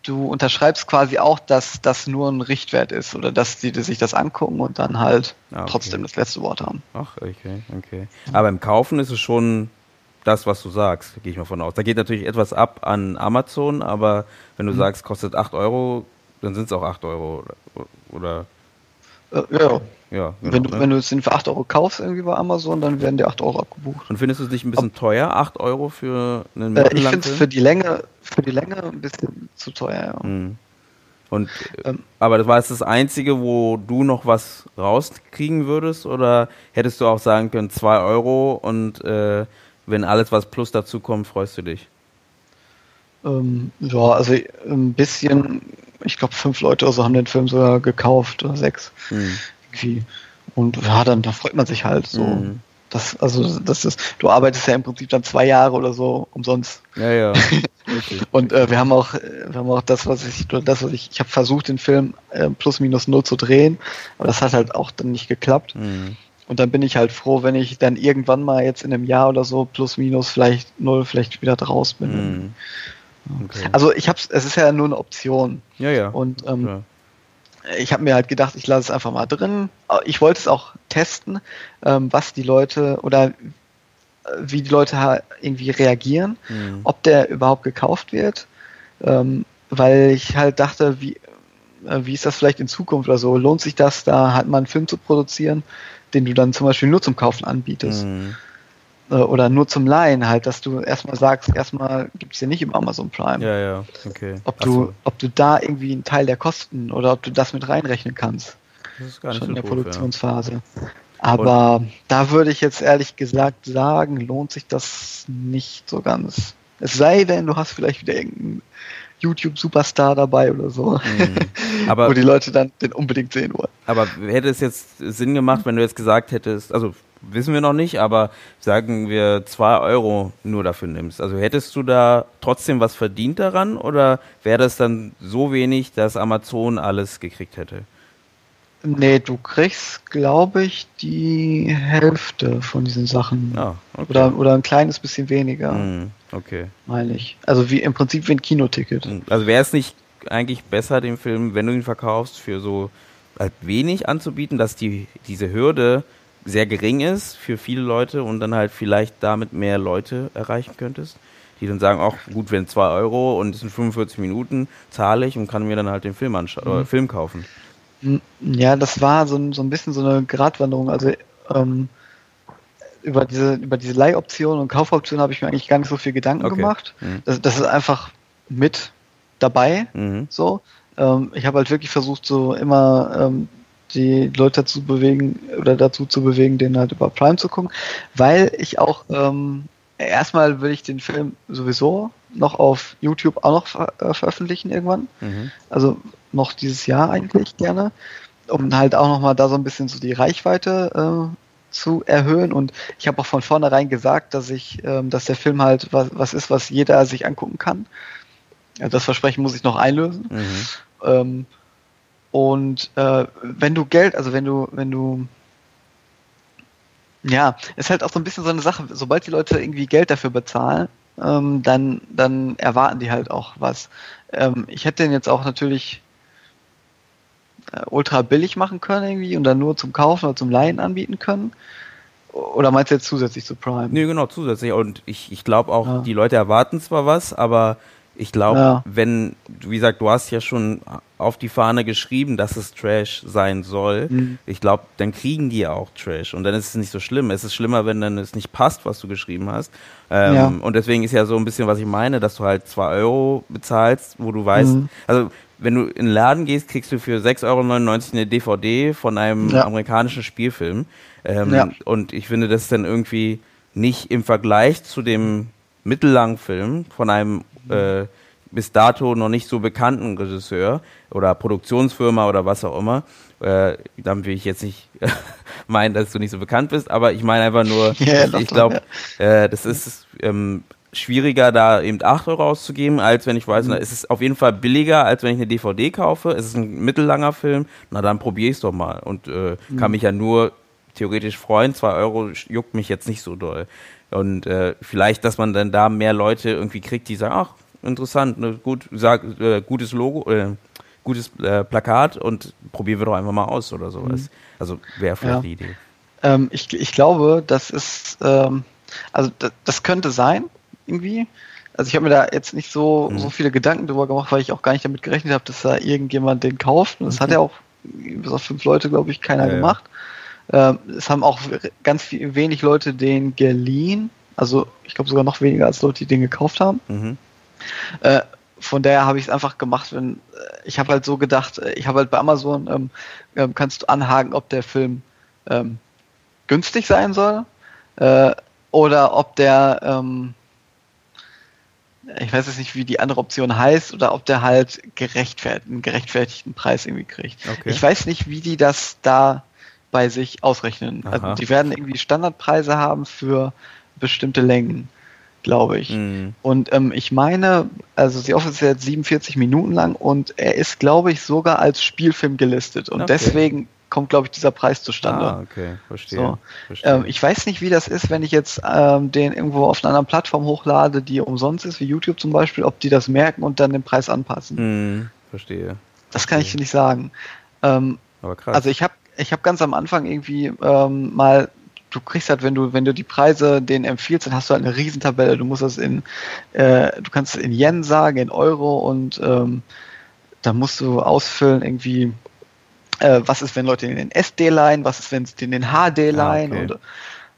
du unterschreibst quasi auch, dass das nur ein Richtwert ist oder dass die, die sich das angucken und dann halt ah, okay. trotzdem das letzte Wort haben. Ach, okay, okay. Aber im Kaufen ist es schon das, was du sagst, gehe ich mal von aus. Da geht natürlich etwas ab an Amazon, aber wenn du mhm. sagst, kostet 8 Euro, dann sind es auch 8 Euro oder, oder äh, ja. Ja, genau, wenn, du, ne? wenn du es für 8 Euro kaufst irgendwie bei Amazon, dann werden die 8 Euro abgebucht. Und findest du es nicht ein bisschen Ob, teuer, 8 Euro für einen äh, Ich finde es für die Länge, für die Länge ein bisschen zu teuer, ja. Mhm. Und, ähm, aber das war jetzt das Einzige, wo du noch was rauskriegen würdest? Oder hättest du auch sagen können, 2 Euro und äh, wenn alles, was plus dazu kommt, freust du dich? Ähm, ja, also ein bisschen ich glaube, fünf Leute oder so haben den Film sogar gekauft oder sechs. Mhm. Irgendwie. Und ja, dann da freut man sich halt so. Mhm. Das, also das ist, du arbeitest ja im Prinzip dann zwei Jahre oder so umsonst. Ja, ja. [laughs] und äh, wir haben auch, wir haben auch das, was ich, das, was ich, ich habe versucht, den Film äh, plus minus null zu drehen, aber das hat halt auch dann nicht geklappt. Mhm. Und dann bin ich halt froh, wenn ich dann irgendwann mal jetzt in einem Jahr oder so plus minus vielleicht null vielleicht wieder draus bin. Mhm. Okay. Also ich hab's, es ist ja nur eine Option. Ja, ja. Und ähm, ja. ich habe mir halt gedacht, ich lasse es einfach mal drin. Ich wollte es auch testen, ähm, was die Leute oder äh, wie die Leute irgendwie reagieren, mhm. ob der überhaupt gekauft wird. Ähm, weil ich halt dachte, wie, äh, wie ist das vielleicht in Zukunft oder so? Lohnt sich das, da halt mal einen Film zu produzieren, den du dann zum Beispiel nur zum Kaufen anbietest? Mhm. Äh, oder nur zum Leihen halt, dass du erstmal sagst, erstmal gibt es ja nicht im Amazon Prime. Ja, ja, okay. Ob du, ob du da irgendwie einen Teil der Kosten oder ob du das mit reinrechnen kannst. Das ist gar nicht Schon so in der gut, Produktionsphase. Ja. Aber Und? da würde ich jetzt ehrlich gesagt sagen, lohnt sich das nicht so ganz. Es sei denn, du hast vielleicht wieder irgendeinen YouTube-Superstar dabei oder so. Mhm. Aber, [laughs] Wo die Leute dann den unbedingt sehen wollen. Aber hätte es jetzt Sinn gemacht, wenn du jetzt gesagt hättest, also wissen wir noch nicht, aber sagen wir zwei Euro nur dafür nimmst. Also hättest du da trotzdem was verdient daran oder wäre das dann so wenig, dass Amazon alles gekriegt hätte? Nee, du kriegst, glaube ich, die Hälfte von diesen Sachen. Ah, okay. oder, oder ein kleines bisschen weniger. Mm, okay. Meine ich. Also wie im Prinzip wie ein Kinoticket. Hm, also wäre es nicht eigentlich besser, den Film, wenn du ihn verkaufst, für so halt wenig anzubieten, dass die diese Hürde sehr gering ist für viele Leute und dann halt vielleicht damit mehr Leute erreichen könntest, die dann sagen, auch gut, wenn 2 Euro und es sind 45 Minuten, zahle ich und kann mir dann halt den Film anschauen, mhm. Film kaufen. Ja, das war so, so ein bisschen so eine Gratwanderung. Also ähm, über diese, über diese Leihoption und Kaufoption habe ich mir eigentlich gar nicht so viel Gedanken okay. gemacht. Mhm. Das, das ist einfach mit dabei. Mhm. So. Ähm, ich habe halt wirklich versucht, so immer ähm, die Leute dazu bewegen oder dazu zu bewegen, den halt über Prime zu gucken, weil ich auch ähm, erstmal will ich den Film sowieso noch auf YouTube auch noch ver äh, veröffentlichen irgendwann. Mhm. Also noch dieses Jahr eigentlich gerne, um halt auch nochmal da so ein bisschen so die Reichweite äh, zu erhöhen. Und ich habe auch von vornherein gesagt, dass ich, ähm, dass der Film halt was, was ist, was jeder sich angucken kann. Das Versprechen muss ich noch einlösen. Mhm. Ähm, und äh, wenn du Geld, also wenn du, wenn du ja, ist halt auch so ein bisschen so eine Sache, sobald die Leute irgendwie Geld dafür bezahlen, ähm, dann, dann erwarten die halt auch was. Ähm, ich hätte den jetzt auch natürlich ultra billig machen können irgendwie und dann nur zum Kaufen oder zum Leihen anbieten können. Oder meinst du jetzt zusätzlich zu Prime? Nee, genau, zusätzlich. Und ich, ich glaube auch, ja. die Leute erwarten zwar was, aber ich glaube, ja. wenn, wie gesagt, du hast ja schon auf die Fahne geschrieben, dass es Trash sein soll. Mhm. Ich glaube, dann kriegen die ja auch Trash. Und dann ist es nicht so schlimm. Es ist schlimmer, wenn dann es nicht passt, was du geschrieben hast. Ähm, ja. Und deswegen ist ja so ein bisschen, was ich meine, dass du halt zwei Euro bezahlst, wo du weißt, mhm. also wenn du in den Laden gehst, kriegst du für 6,99 Euro eine DVD von einem ja. amerikanischen Spielfilm. Ähm, ja. Und ich finde, das ist dann irgendwie nicht im Vergleich zu dem mittellangen Film von einem äh, bis dato noch nicht so bekannten Regisseur oder Produktionsfirma oder was auch immer. Äh, damit will ich jetzt nicht [laughs] meinen, dass du nicht so bekannt bist, aber ich meine einfach nur, [laughs] ja, ich glaube, ja. äh, das ist ähm, schwieriger, da eben 8 Euro auszugeben, als wenn ich weiß, mhm. na, es ist auf jeden Fall billiger, als wenn ich eine DVD kaufe. Es ist ein mittellanger Film, na dann probiere ich es doch mal und äh, mhm. kann mich ja nur theoretisch freuen. 2 Euro juckt mich jetzt nicht so doll. Und äh, vielleicht, dass man dann da mehr Leute irgendwie kriegt, die sagen, ach, interessant, ne, gut, sag, äh, gutes Logo, äh, gutes äh, Plakat und probieren wir doch einfach mal aus oder sowas. Mhm. Also wäre vielleicht ja. die Idee. Ähm, ich, ich glaube, das ist, ähm, also das, das könnte sein, irgendwie. Also ich habe mir da jetzt nicht so, mhm. so viele Gedanken drüber gemacht, weil ich auch gar nicht damit gerechnet habe, dass da irgendjemand den kauft. Und das mhm. hat ja auch bis auf fünf Leute, glaube ich, keiner ja, gemacht. Ja. Ähm, es haben auch ganz viel, wenig Leute den geliehen. Also ich glaube sogar noch weniger als Leute, die den gekauft haben. Mhm. Äh, von daher habe ich es einfach gemacht, wenn äh, ich habe halt so gedacht, äh, ich habe halt bei Amazon ähm, ähm, kannst du anhaken, ob der Film ähm, günstig sein soll äh, oder ob der ähm, ich weiß jetzt nicht, wie die andere Option heißt, oder ob der halt gerechtfertigt, einen gerechtfertigten Preis irgendwie kriegt. Okay. Ich weiß nicht, wie die das da bei sich ausrechnen. Also die werden irgendwie Standardpreise haben für bestimmte Längen, glaube ich. Mhm. Und ähm, ich meine, also die Office ist jetzt 47 Minuten lang und er ist, glaube ich, sogar als Spielfilm gelistet. Und okay. deswegen kommt, glaube ich, dieser Preis zustande. Ah, okay, verstehe. So. verstehe. Ähm, ich weiß nicht, wie das ist, wenn ich jetzt ähm, den irgendwo auf einer anderen Plattform hochlade, die umsonst ist, wie YouTube zum Beispiel, ob die das merken und dann den Preis anpassen. Hm, verstehe. Das kann ich dir nicht sagen. Ähm, Aber krass. Also ich habe ich hab ganz am Anfang irgendwie ähm, mal du kriegst halt, wenn du, wenn du die Preise denen empfiehlst, dann hast du halt eine Riesentabelle. Du musst das in, äh, du kannst es in Yen sagen, in Euro und ähm, da musst du ausfüllen irgendwie, äh, was ist, wenn Leute in den SD leihen, was ist, wenn sie in den HD leihen. Ah, okay. und,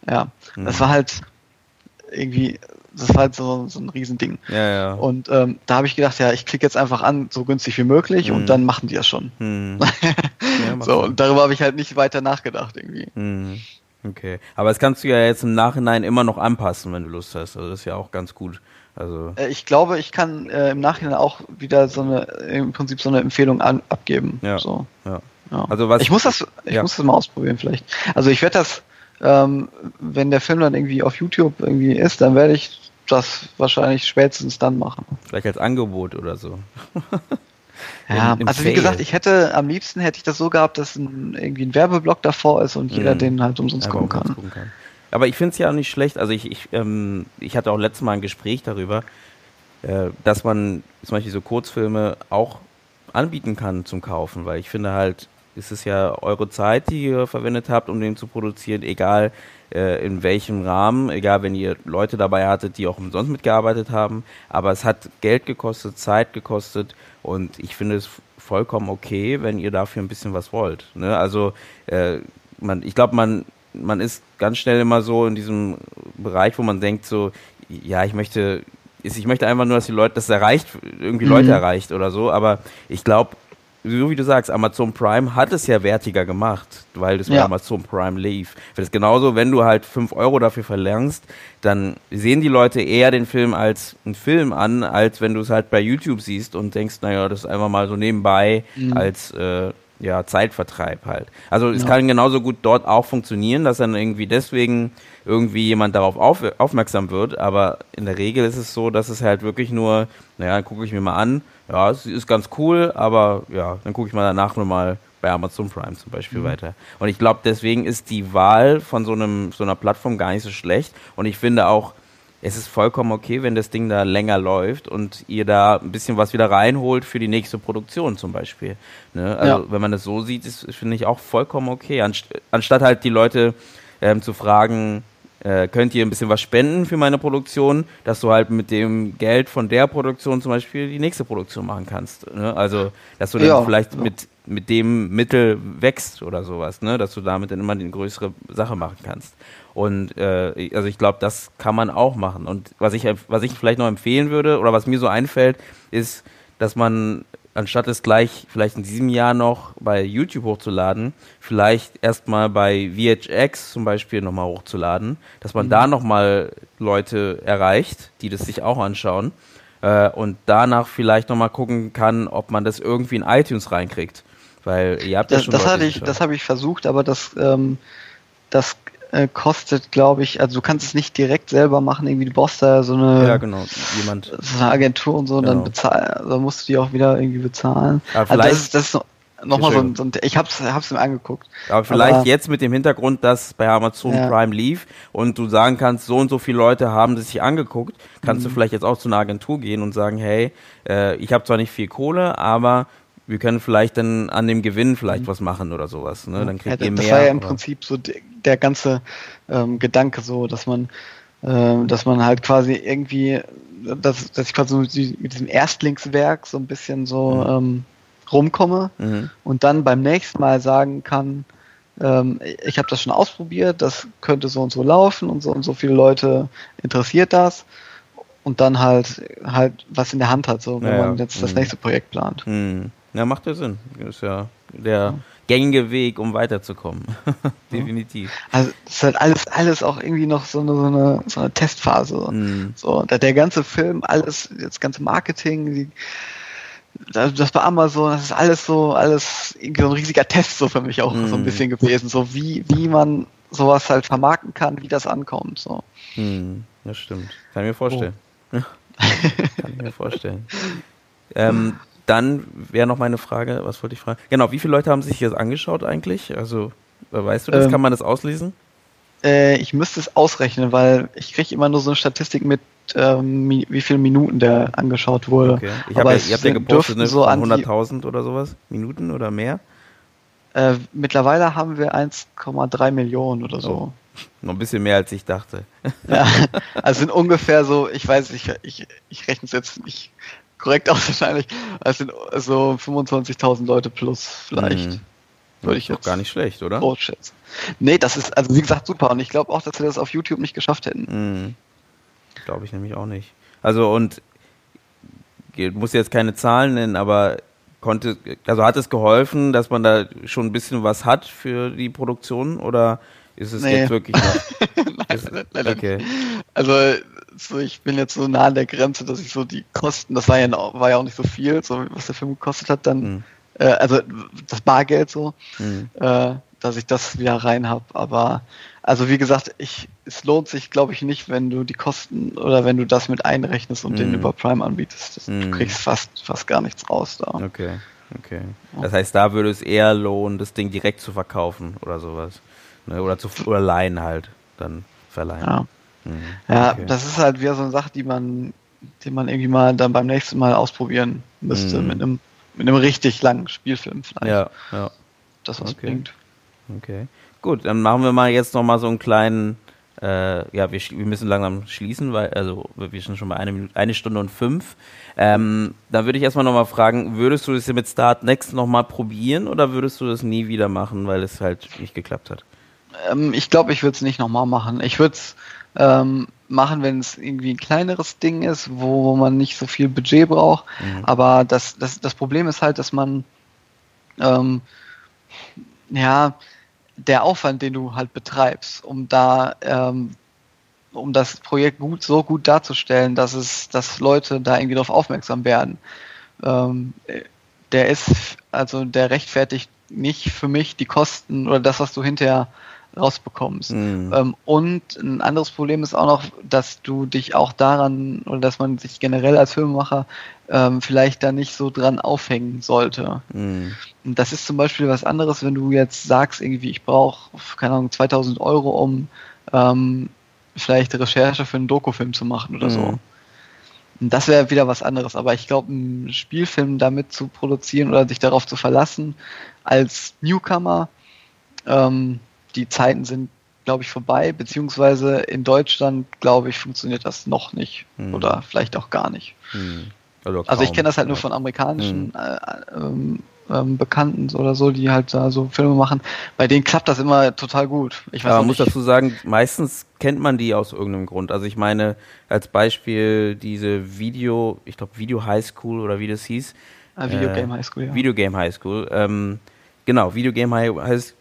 ja, mhm. das war halt irgendwie, das war halt so, so ein Riesending. Ja, ja. Und ähm, da habe ich gedacht, ja, ich klicke jetzt einfach an, so günstig wie möglich mhm. und dann machen die das schon. Mhm. [laughs] Ja, so, und darüber habe ich halt nicht weiter nachgedacht irgendwie. Mhm. Okay, aber das kannst du ja jetzt im Nachhinein immer noch anpassen, wenn du Lust hast. Also das ist ja auch ganz gut. Also äh, ich glaube, ich kann äh, im Nachhinein auch wieder so eine, im Prinzip so eine Empfehlung an, abgeben. Ja. So. ja. Ja. Also was ich muss das, ich ja. muss das mal ausprobieren vielleicht. Also ich werde das, ähm, wenn der Film dann irgendwie auf YouTube irgendwie ist, dann werde ich das wahrscheinlich spätestens dann machen. Vielleicht als Angebot oder so. [laughs] ja, im, also wie gesagt, ich hätte am liebsten hätte ich das so gehabt, dass ein, irgendwie ein Werbeblock davor ist und mhm. jeder den halt umsonst ja, gucken, kann. gucken, kann. Aber ich finde es ja auch nicht schlecht. Also ich, ich, ähm, ich hatte auch letztes Mal ein Gespräch darüber, äh, dass man zum Beispiel so Kurzfilme auch anbieten kann zum Kaufen, weil ich finde halt, es ist ja eure Zeit, die ihr verwendet habt, um den zu produzieren, egal äh, in welchem Rahmen, egal wenn ihr Leute dabei hattet, die auch umsonst mitgearbeitet haben, aber es hat Geld gekostet, Zeit gekostet und ich finde es vollkommen okay, wenn ihr dafür ein bisschen was wollt. Ne? Also äh, man, ich glaube, man, man ist ganz schnell immer so in diesem Bereich, wo man denkt so, ja, ich möchte, ich möchte einfach nur, dass die Leute, das erreicht, irgendwie Leute mhm. erreicht oder so, aber ich glaube, so wie du sagst, Amazon Prime hat es ja wertiger gemacht, weil das ja. bei Amazon Prime lief. Das ist genauso, wenn du halt 5 Euro dafür verlangst, dann sehen die Leute eher den Film als einen Film an, als wenn du es halt bei YouTube siehst und denkst, naja, das ist einfach mal so nebenbei mhm. als äh, ja, Zeitvertreib halt. Also es ja. kann genauso gut dort auch funktionieren, dass dann irgendwie deswegen irgendwie jemand darauf auf, aufmerksam wird, aber in der Regel ist es so, dass es halt wirklich nur, naja, gucke ich mir mal an, ja, es ist ganz cool, aber ja, dann gucke ich mal danach nochmal bei Amazon Prime zum Beispiel mhm. weiter. Und ich glaube, deswegen ist die Wahl von so einem so einer Plattform gar nicht so schlecht. Und ich finde auch, es ist vollkommen okay, wenn das Ding da länger läuft und ihr da ein bisschen was wieder reinholt für die nächste Produktion zum Beispiel. Ne? Also ja. wenn man das so sieht, ist finde ich auch vollkommen okay. Anst anstatt halt die Leute ähm, zu fragen, äh, könnt ihr ein bisschen was spenden für meine Produktion, dass du halt mit dem Geld von der Produktion zum Beispiel die nächste Produktion machen kannst. Ne? Also, dass du dann ja, vielleicht ja. mit, mit dem Mittel wächst oder sowas, ne? dass du damit dann immer eine größere Sache machen kannst. Und äh, also ich glaube, das kann man auch machen. Und was ich, was ich vielleicht noch empfehlen würde, oder was mir so einfällt, ist, dass man anstatt es gleich vielleicht in diesem Jahr noch bei YouTube hochzuladen, vielleicht erstmal bei VHX zum Beispiel nochmal hochzuladen, dass man mhm. da nochmal Leute erreicht, die das sich auch anschauen äh, und danach vielleicht nochmal gucken kann, ob man das irgendwie in iTunes reinkriegt. Weil ihr habt das, ja schon das hatte ich, das habe ich versucht, aber das, ähm, das äh, kostet, glaube ich, also du kannst es nicht direkt selber machen, irgendwie du brauchst da so eine, ja, genau, jemand. So eine Agentur und so, genau. und dann bezahlen, also musst du die auch wieder irgendwie bezahlen. Aber vielleicht, also das ist, das ist nochmal so ein, so ein, ich hab's, hab's mir angeguckt. Aber vielleicht aber, jetzt mit dem Hintergrund, dass bei Amazon ja. Prime lief und du sagen kannst, so und so viele Leute haben das sich angeguckt, kannst mhm. du vielleicht jetzt auch zu einer Agentur gehen und sagen, hey, äh, ich habe zwar nicht viel Kohle, aber wir können vielleicht dann an dem Gewinn vielleicht mhm. was machen oder sowas. Ne? Dann kriegt ja, ihr mehr. Das war ja im Prinzip so der ganze ähm, Gedanke so, dass man, äh, dass man halt quasi irgendwie, dass, dass ich quasi mit diesem Erstlingswerk so ein bisschen so mhm. ähm, rumkomme mhm. und dann beim nächsten Mal sagen kann, ähm, ich habe das schon ausprobiert, das könnte so und so laufen und so und so viele Leute interessiert das und dann halt halt was in der Hand hat, so wenn ja, man jetzt das mhm. nächste Projekt plant. Ja, macht ja Sinn. Ist ja der gängige Weg, um weiterzukommen. [laughs] Definitiv. Also es ist halt alles, alles auch irgendwie noch so eine, so eine, so eine Testphase. Mm. So, der, der ganze Film, alles, das ganze Marketing, die, das bei Amazon, das ist alles so, alles irgendwie so ein riesiger Test so für mich auch mm. so ein mm. bisschen gewesen. So wie, wie man sowas halt vermarkten kann, wie das ankommt. So. Mm, das stimmt. Kann ich mir vorstellen. Oh. [laughs] kann ich mir vorstellen. ähm, [laughs] dann wäre noch meine Frage, was wollte ich fragen? Genau, wie viele Leute haben sich das angeschaut eigentlich? Also, äh, weißt du das? Ähm, Kann man das auslesen? Äh, ich müsste es ausrechnen, weil ich kriege immer nur so eine Statistik mit, ähm, wie viele Minuten der angeschaut wurde. Okay. Ich hab ja, ihr habt ja gepostet, ne, so 100.000 oder sowas? Minuten oder mehr? Äh, mittlerweile haben wir 1,3 Millionen oder so. Oh. Noch ein bisschen mehr als ich dachte. Ja, also sind ungefähr so, ich weiß nicht, ich, ich rechne es jetzt nicht korrekt [laughs] aus wahrscheinlich. Es sind so 25.000 Leute plus vielleicht. Mhm. Würde ich jetzt gar nicht schlecht, oder? schätzen. Nee, das ist, also wie gesagt, super. Und ich glaube auch, dass wir das auf YouTube nicht geschafft hätten. Mhm. Glaube ich nämlich auch nicht. Also und muss jetzt keine Zahlen nennen, aber konnte, also hat es geholfen, dass man da schon ein bisschen was hat für die Produktion oder ist es nee. jetzt wirklich [laughs] nein, nein, okay. Also so, ich bin jetzt so nah an der Grenze, dass ich so die Kosten, das war ja, war ja auch nicht so viel, so was der Film gekostet hat, dann, mhm. äh, also das Bargeld so, mhm. äh, dass ich das wieder rein habe. Aber also wie gesagt, ich, es lohnt sich, glaube ich, nicht, wenn du die Kosten oder wenn du das mit einrechnest und mhm. den über Prime anbietest. Das, Du mhm. kriegst fast, fast gar nichts raus da. Okay, okay. Das heißt, da würde es eher lohnen, das Ding direkt zu verkaufen oder sowas. Ne? Oder zu oder leihen halt, dann verleihen. Ja. Mhm. Ja, okay. das ist halt wieder so eine Sache, die man, die man irgendwie mal dann beim nächsten Mal ausprobieren müsste, mhm. mit einem mit einem richtig langen Spielfilm vielleicht. Ja, ja. Das was okay. bringt. Okay. Gut, dann machen wir mal jetzt noch mal so einen kleinen, äh, ja, wir, wir müssen langsam schließen, weil, also wir sind schon bei eine Minute, eine Stunde und fünf. Ähm, da würde ich erstmal noch mal fragen, würdest du das mit Start Next noch mal probieren oder würdest du das nie wieder machen, weil es halt nicht geklappt hat? Ähm, ich glaube, ich würde es nicht noch mal machen. Ich würde es ähm, machen, wenn es irgendwie ein kleineres Ding ist, wo, wo man nicht so viel Budget braucht. Mhm. Aber das, das, das Problem ist halt, dass man ähm, ja der Aufwand, den du halt betreibst, um da ähm, um das Projekt gut so gut darzustellen, dass es, dass Leute da irgendwie darauf aufmerksam werden, ähm, der ist also der rechtfertigt nicht für mich die Kosten oder das, was du hinterher rausbekommst. Mhm. Ähm, und ein anderes Problem ist auch noch, dass du dich auch daran oder dass man sich generell als Filmemacher ähm, vielleicht da nicht so dran aufhängen sollte. Mhm. Und das ist zum Beispiel was anderes, wenn du jetzt sagst, irgendwie, ich brauche, keine Ahnung, 2000 Euro, um ähm, vielleicht Recherche für einen Dokufilm zu machen oder mhm. so. Und das wäre wieder was anderes. Aber ich glaube, einen Spielfilm damit zu produzieren oder sich darauf zu verlassen als Newcomer, ähm, die Zeiten sind, glaube ich, vorbei. Beziehungsweise in Deutschland, glaube ich, funktioniert das noch nicht. Mhm. Oder vielleicht auch gar nicht. Mhm. Also, also, ich kenne das halt nur von amerikanischen mhm. äh, ähm, ähm, Bekannten oder so, die halt da so Filme machen. Bei denen klappt das immer total gut. Ich weiß Aber man muss dazu sagen, meistens kennt man die aus irgendeinem Grund. Also ich meine, als Beispiel diese Video, ich glaube Video High School oder wie das hieß. Ah, Video äh, Game High School, ja. Video Game High School. Ähm, genau, Video Game High heißt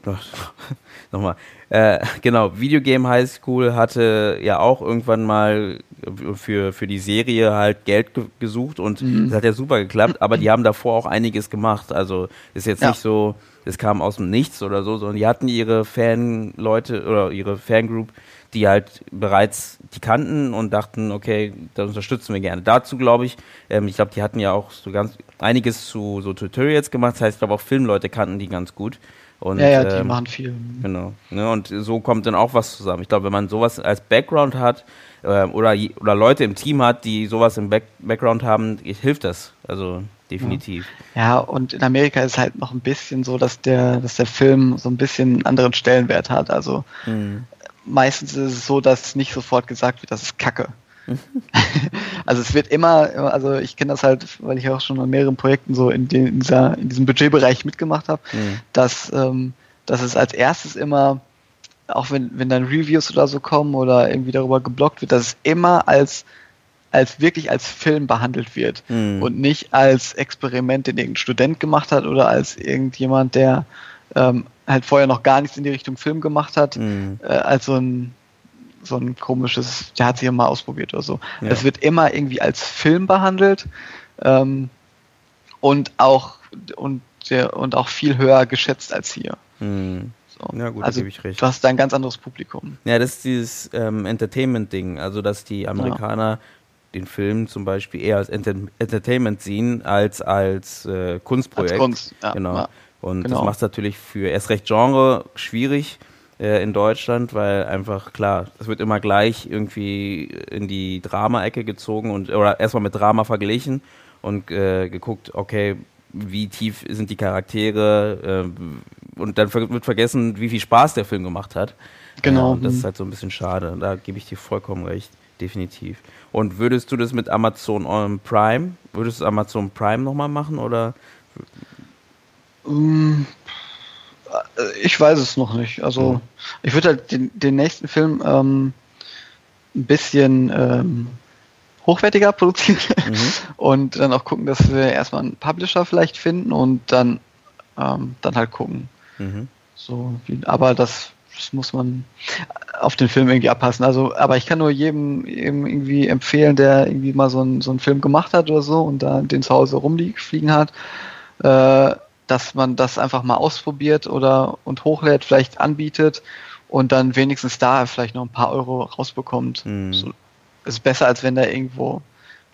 [laughs] nochmal. Äh, genau, Video Game High School hatte ja auch irgendwann mal für, für die Serie halt Geld ge gesucht und mhm. das hat ja super geklappt, aber die haben davor auch einiges gemacht. Also ist jetzt ja. nicht so, es kam aus dem Nichts oder so, sondern die hatten ihre Fanleute oder ihre Fangroup, die halt bereits die kannten und dachten, okay, das unterstützen wir gerne. Dazu glaube ich, ähm, ich glaube, die hatten ja auch so ganz einiges zu so Tutorials gemacht, das heißt, ich glaube auch Filmleute kannten die ganz gut. Und, ja, ja, die ähm, machen viel. Genau. Ne, und so kommt dann auch was zusammen. Ich glaube, wenn man sowas als Background hat äh, oder, oder Leute im Team hat, die sowas im Back Background haben, hilft das. Also definitiv. Ja. ja, und in Amerika ist es halt noch ein bisschen so, dass der, dass der Film so ein bisschen einen anderen Stellenwert hat. Also mhm. Meistens ist es so, dass nicht sofort gesagt wird, das ist Kacke. [laughs] [laughs] also es wird immer, also ich kenne das halt, weil ich auch schon an mehreren Projekten so in, den, in, dieser, in diesem Budgetbereich mitgemacht habe, mhm. dass, ähm, dass es als erstes immer, auch wenn, wenn dann Reviews oder so kommen oder irgendwie darüber geblockt wird, dass es immer als als wirklich als Film behandelt wird mhm. und nicht als Experiment, den irgendein Student gemacht hat oder als irgendjemand, der ähm, halt vorher noch gar nichts in die Richtung Film gemacht hat, mhm. äh, als so ein so ein komisches, der hat sich ja mal ausprobiert oder so. Ja. Das wird immer irgendwie als Film behandelt ähm, und auch und der, und auch viel höher geschätzt als hier. Hm. So. Ja, gut, also, gebe ich recht. Du hast da ein ganz anderes Publikum. Ja, das ist dieses ähm, Entertainment-Ding, also dass die Amerikaner ja. den Film zum Beispiel eher als Enter Entertainment sehen als als äh, Kunstprojekt. Als Kunst, ja, genau. Ja, und genau. das macht es natürlich für erst recht Genre schwierig äh, in Deutschland, weil einfach klar, es wird immer gleich irgendwie in die Drama-Ecke gezogen und oder erstmal mit Drama verglichen und äh, geguckt, okay, wie tief sind die Charaktere äh, und dann wird vergessen, wie viel Spaß der Film gemacht hat. Genau. das ist halt so ein bisschen schade. Da gebe ich dir vollkommen recht, definitiv. Und würdest du das mit Amazon Prime, würdest du Amazon Prime nochmal machen oder? Um, äh, ich weiß es noch nicht. Also, ich würde halt den, den, nächsten Film ähm, ein bisschen ähm, hochwertiger produzieren [laughs] mhm. und dann auch gucken, dass wir erstmal einen Publisher vielleicht finden und dann, ähm, dann halt gucken. Mhm. So, wie, aber das, das, muss man auf den Film irgendwie abpassen. Also, aber ich kann nur jedem, jedem irgendwie empfehlen, der irgendwie mal so einen, so einen Film gemacht hat oder so und da den zu Hause rumfliegen hat. Äh, dass man das einfach mal ausprobiert oder und hochlädt, vielleicht anbietet und dann wenigstens da vielleicht noch ein paar Euro rausbekommt. Mhm. So, ist besser, als wenn der irgendwo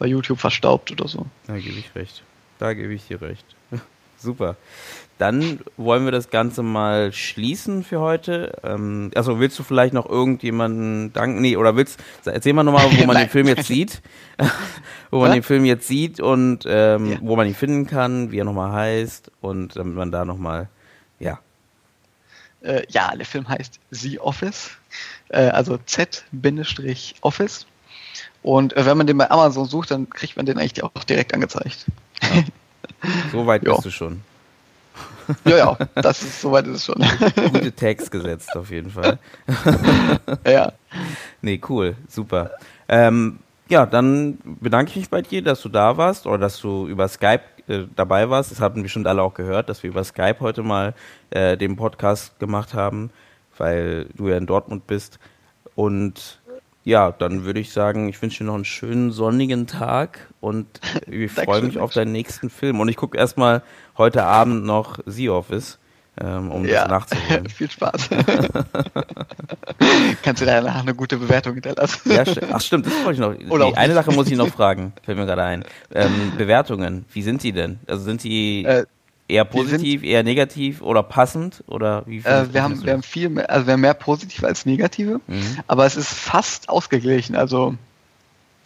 bei YouTube verstaubt oder so. Da gebe ich recht. Da gebe ich dir recht. [laughs] Super. Dann wollen wir das Ganze mal schließen für heute. Ähm, also willst du vielleicht noch irgendjemanden danken? Nee, oder willst erzähl mal nochmal, wo man [laughs] den Film jetzt sieht. [laughs] wo man Was? den Film jetzt sieht und ähm, ja. wo man ihn finden kann, wie er nochmal heißt und damit man da nochmal, ja. Äh, ja, der Film heißt The Office, äh, also Z-Office. Und äh, wenn man den bei Amazon sucht, dann kriegt man den eigentlich auch direkt angezeigt. Ja. [laughs] So weit bist du schon. Ja, ja, das ist, soweit ist es schon. [laughs] Gute Tags gesetzt auf jeden Fall. [laughs] ja. Nee, cool, super. Ähm, ja, dann bedanke ich mich bei dir, dass du da warst oder dass du über Skype äh, dabei warst. Das haben bestimmt alle auch gehört, dass wir über Skype heute mal äh, den Podcast gemacht haben, weil du ja in Dortmund bist. Und ja, dann würde ich sagen, ich wünsche dir noch einen schönen sonnigen Tag und [laughs] ich freue mich auf deinen nächsten Film. Und ich gucke erstmal heute Abend noch The Office, ähm, um ja, das nachzuholen. [laughs] Viel Spaß. [laughs] Kannst du da nachher eine gute Bewertung hinterlassen? Ja, st ach stimmt, das wollte ich noch. Oder eine Sache muss ich noch fragen, fällt mir gerade ein. Ähm, Bewertungen, wie sind die denn? Also sind die. Äh, Eher positiv, eher negativ oder passend oder wie äh, wir haben wir haben viel mehr, also wir haben mehr positive als negative, mhm. aber es ist fast ausgeglichen. Also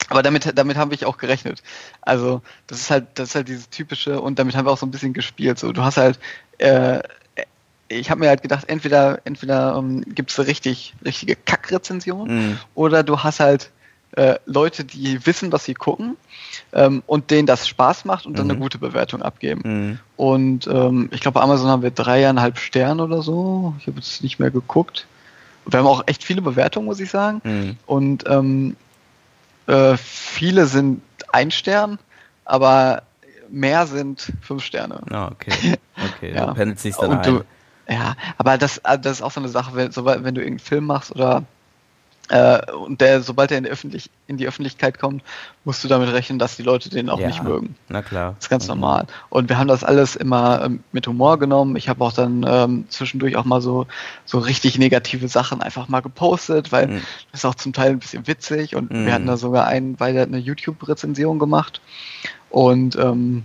aber damit, damit haben wir auch gerechnet. Also, das ist halt, das ist halt dieses typische, und damit haben wir auch so ein bisschen gespielt. So, du hast halt, äh, ich habe mir halt gedacht, entweder, entweder ähm, gibt es richtig, richtige Kackrezensionen mhm. oder du hast halt äh, Leute, die wissen, was sie gucken ähm, und denen das Spaß macht und dann eine mhm. gute Bewertung abgeben. Mhm. Und ähm, ich glaube, bei Amazon haben wir dreieinhalb Sterne oder so. Ich habe jetzt nicht mehr geguckt. Wir haben auch echt viele Bewertungen, muss ich sagen. Mhm. Und ähm, äh, viele sind ein Stern, aber mehr sind fünf Sterne. Ah, okay. [laughs] Okay, ja. pendelt sich dann ein. Du, ja, aber das, das ist auch so eine Sache, wenn, wenn du irgendeinen Film machst oder äh, und der, sobald er in die, Öffentlich in die Öffentlichkeit kommt, musst du damit rechnen, dass die Leute den auch ja, nicht mögen. Na klar. Das ist ganz mhm. normal. Und wir haben das alles immer ähm, mit Humor genommen. Ich habe auch dann ähm, zwischendurch auch mal so, so richtig negative Sachen einfach mal gepostet, weil mhm. das ist auch zum Teil ein bisschen witzig. Und mhm. wir hatten da sogar einen, weil der hat eine YouTube-Rezension gemacht. Und ähm,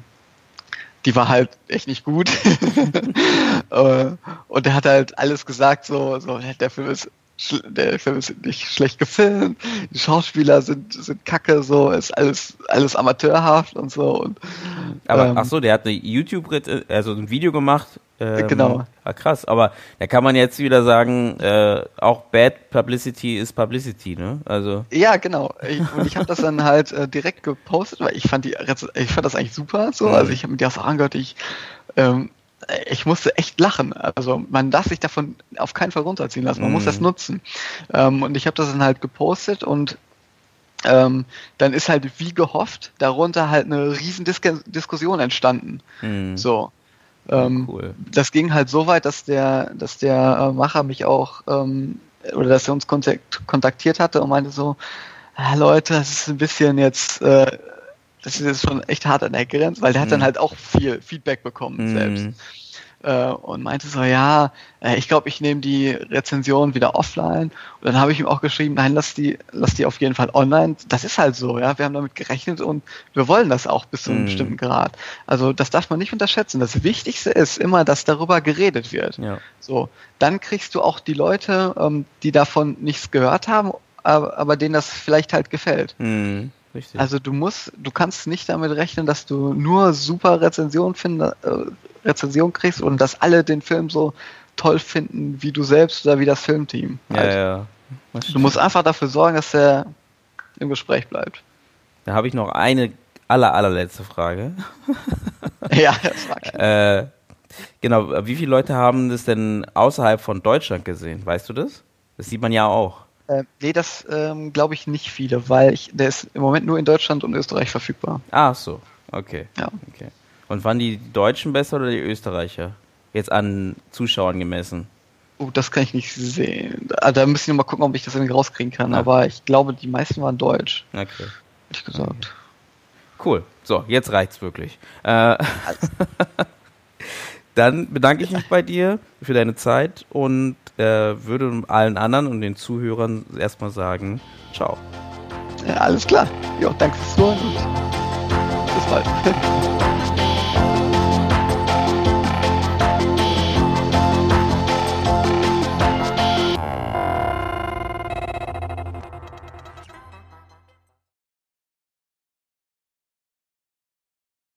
die war halt echt nicht gut. [laughs] Äh, und er hat halt alles gesagt, so, so der Film ist der Film ist nicht schlecht gefilmt, die Schauspieler sind, sind kacke, so, ist alles, alles amateurhaft und so. Und, aber ähm, ach so, der hat eine YouTube, also ein Video gemacht. Ähm, genau. Ah, krass, aber da kann man jetzt wieder sagen, äh, auch Bad Publicity ist Publicity, ne? Also. Ja, genau. Ich, und ich habe das dann halt äh, direkt gepostet, weil ich fand die, ich fand das eigentlich super, so. Mhm. Also ich habe mir das auch angehört, ich ähm, ich musste echt lachen. Also man darf sich davon auf keinen Fall runterziehen lassen. Man mm. muss das mhm. nutzen. Ähm, und ich habe das dann halt gepostet und ähm, dann ist halt wie gehofft darunter halt eine riesen Dis Diskussion entstanden. Mm. So. Ähm, cool. Das ging halt so weit, dass der, dass der äh, Macher mich auch ähm, oder dass er uns kontakt kontaktiert hatte und meinte so, ah, Leute, das ist ein bisschen jetzt äh, das ist jetzt schon echt hart an der Grenze, weil der hat dann mhm. halt auch viel Feedback bekommen mhm. selbst. Äh, und meinte so, ja, äh, ich glaube, ich nehme die Rezension wieder offline. Und dann habe ich ihm auch geschrieben, nein, lass die, lass die auf jeden Fall online. Das ist halt so, ja. Wir haben damit gerechnet und wir wollen das auch bis zu einem mm. bestimmten Grad. Also das darf man nicht unterschätzen. Das Wichtigste ist immer, dass darüber geredet wird. Ja. So, dann kriegst du auch die Leute, ähm, die davon nichts gehört haben, aber, aber denen das vielleicht halt gefällt. Mm. Richtig. Also du musst, du kannst nicht damit rechnen, dass du nur super Rezensionen find, äh, Rezension kriegst und dass alle den Film so toll finden wie du selbst oder wie das Filmteam. Ja, halt. ja. Du musst einfach dafür sorgen, dass er im Gespräch bleibt. Da habe ich noch eine aller allerletzte Frage. [laughs] ja, das mag ich. Äh, genau, wie viele Leute haben das denn außerhalb von Deutschland gesehen? Weißt du das? Das sieht man ja auch. Äh, nee, das ähm, glaube ich nicht viele, weil ich, der ist im Moment nur in Deutschland und Österreich verfügbar. Ah, so. Okay. Ja. Okay. Und waren die Deutschen besser oder die Österreicher? Jetzt an Zuschauern gemessen. Oh, das kann ich nicht sehen. Da, da müssen wir mal gucken, ob ich das irgendwie rauskriegen kann. Ja. Aber ich glaube, die meisten waren deutsch. Okay. Hätte ich gesagt. Cool. So, jetzt reicht's wirklich. Äh, [laughs] Dann bedanke ich mich bei dir für deine Zeit und äh, würde allen anderen und den Zuhörern erstmal sagen, ciao. Ja, alles klar. Ja, danke fürs Zuhören bis bald. [laughs]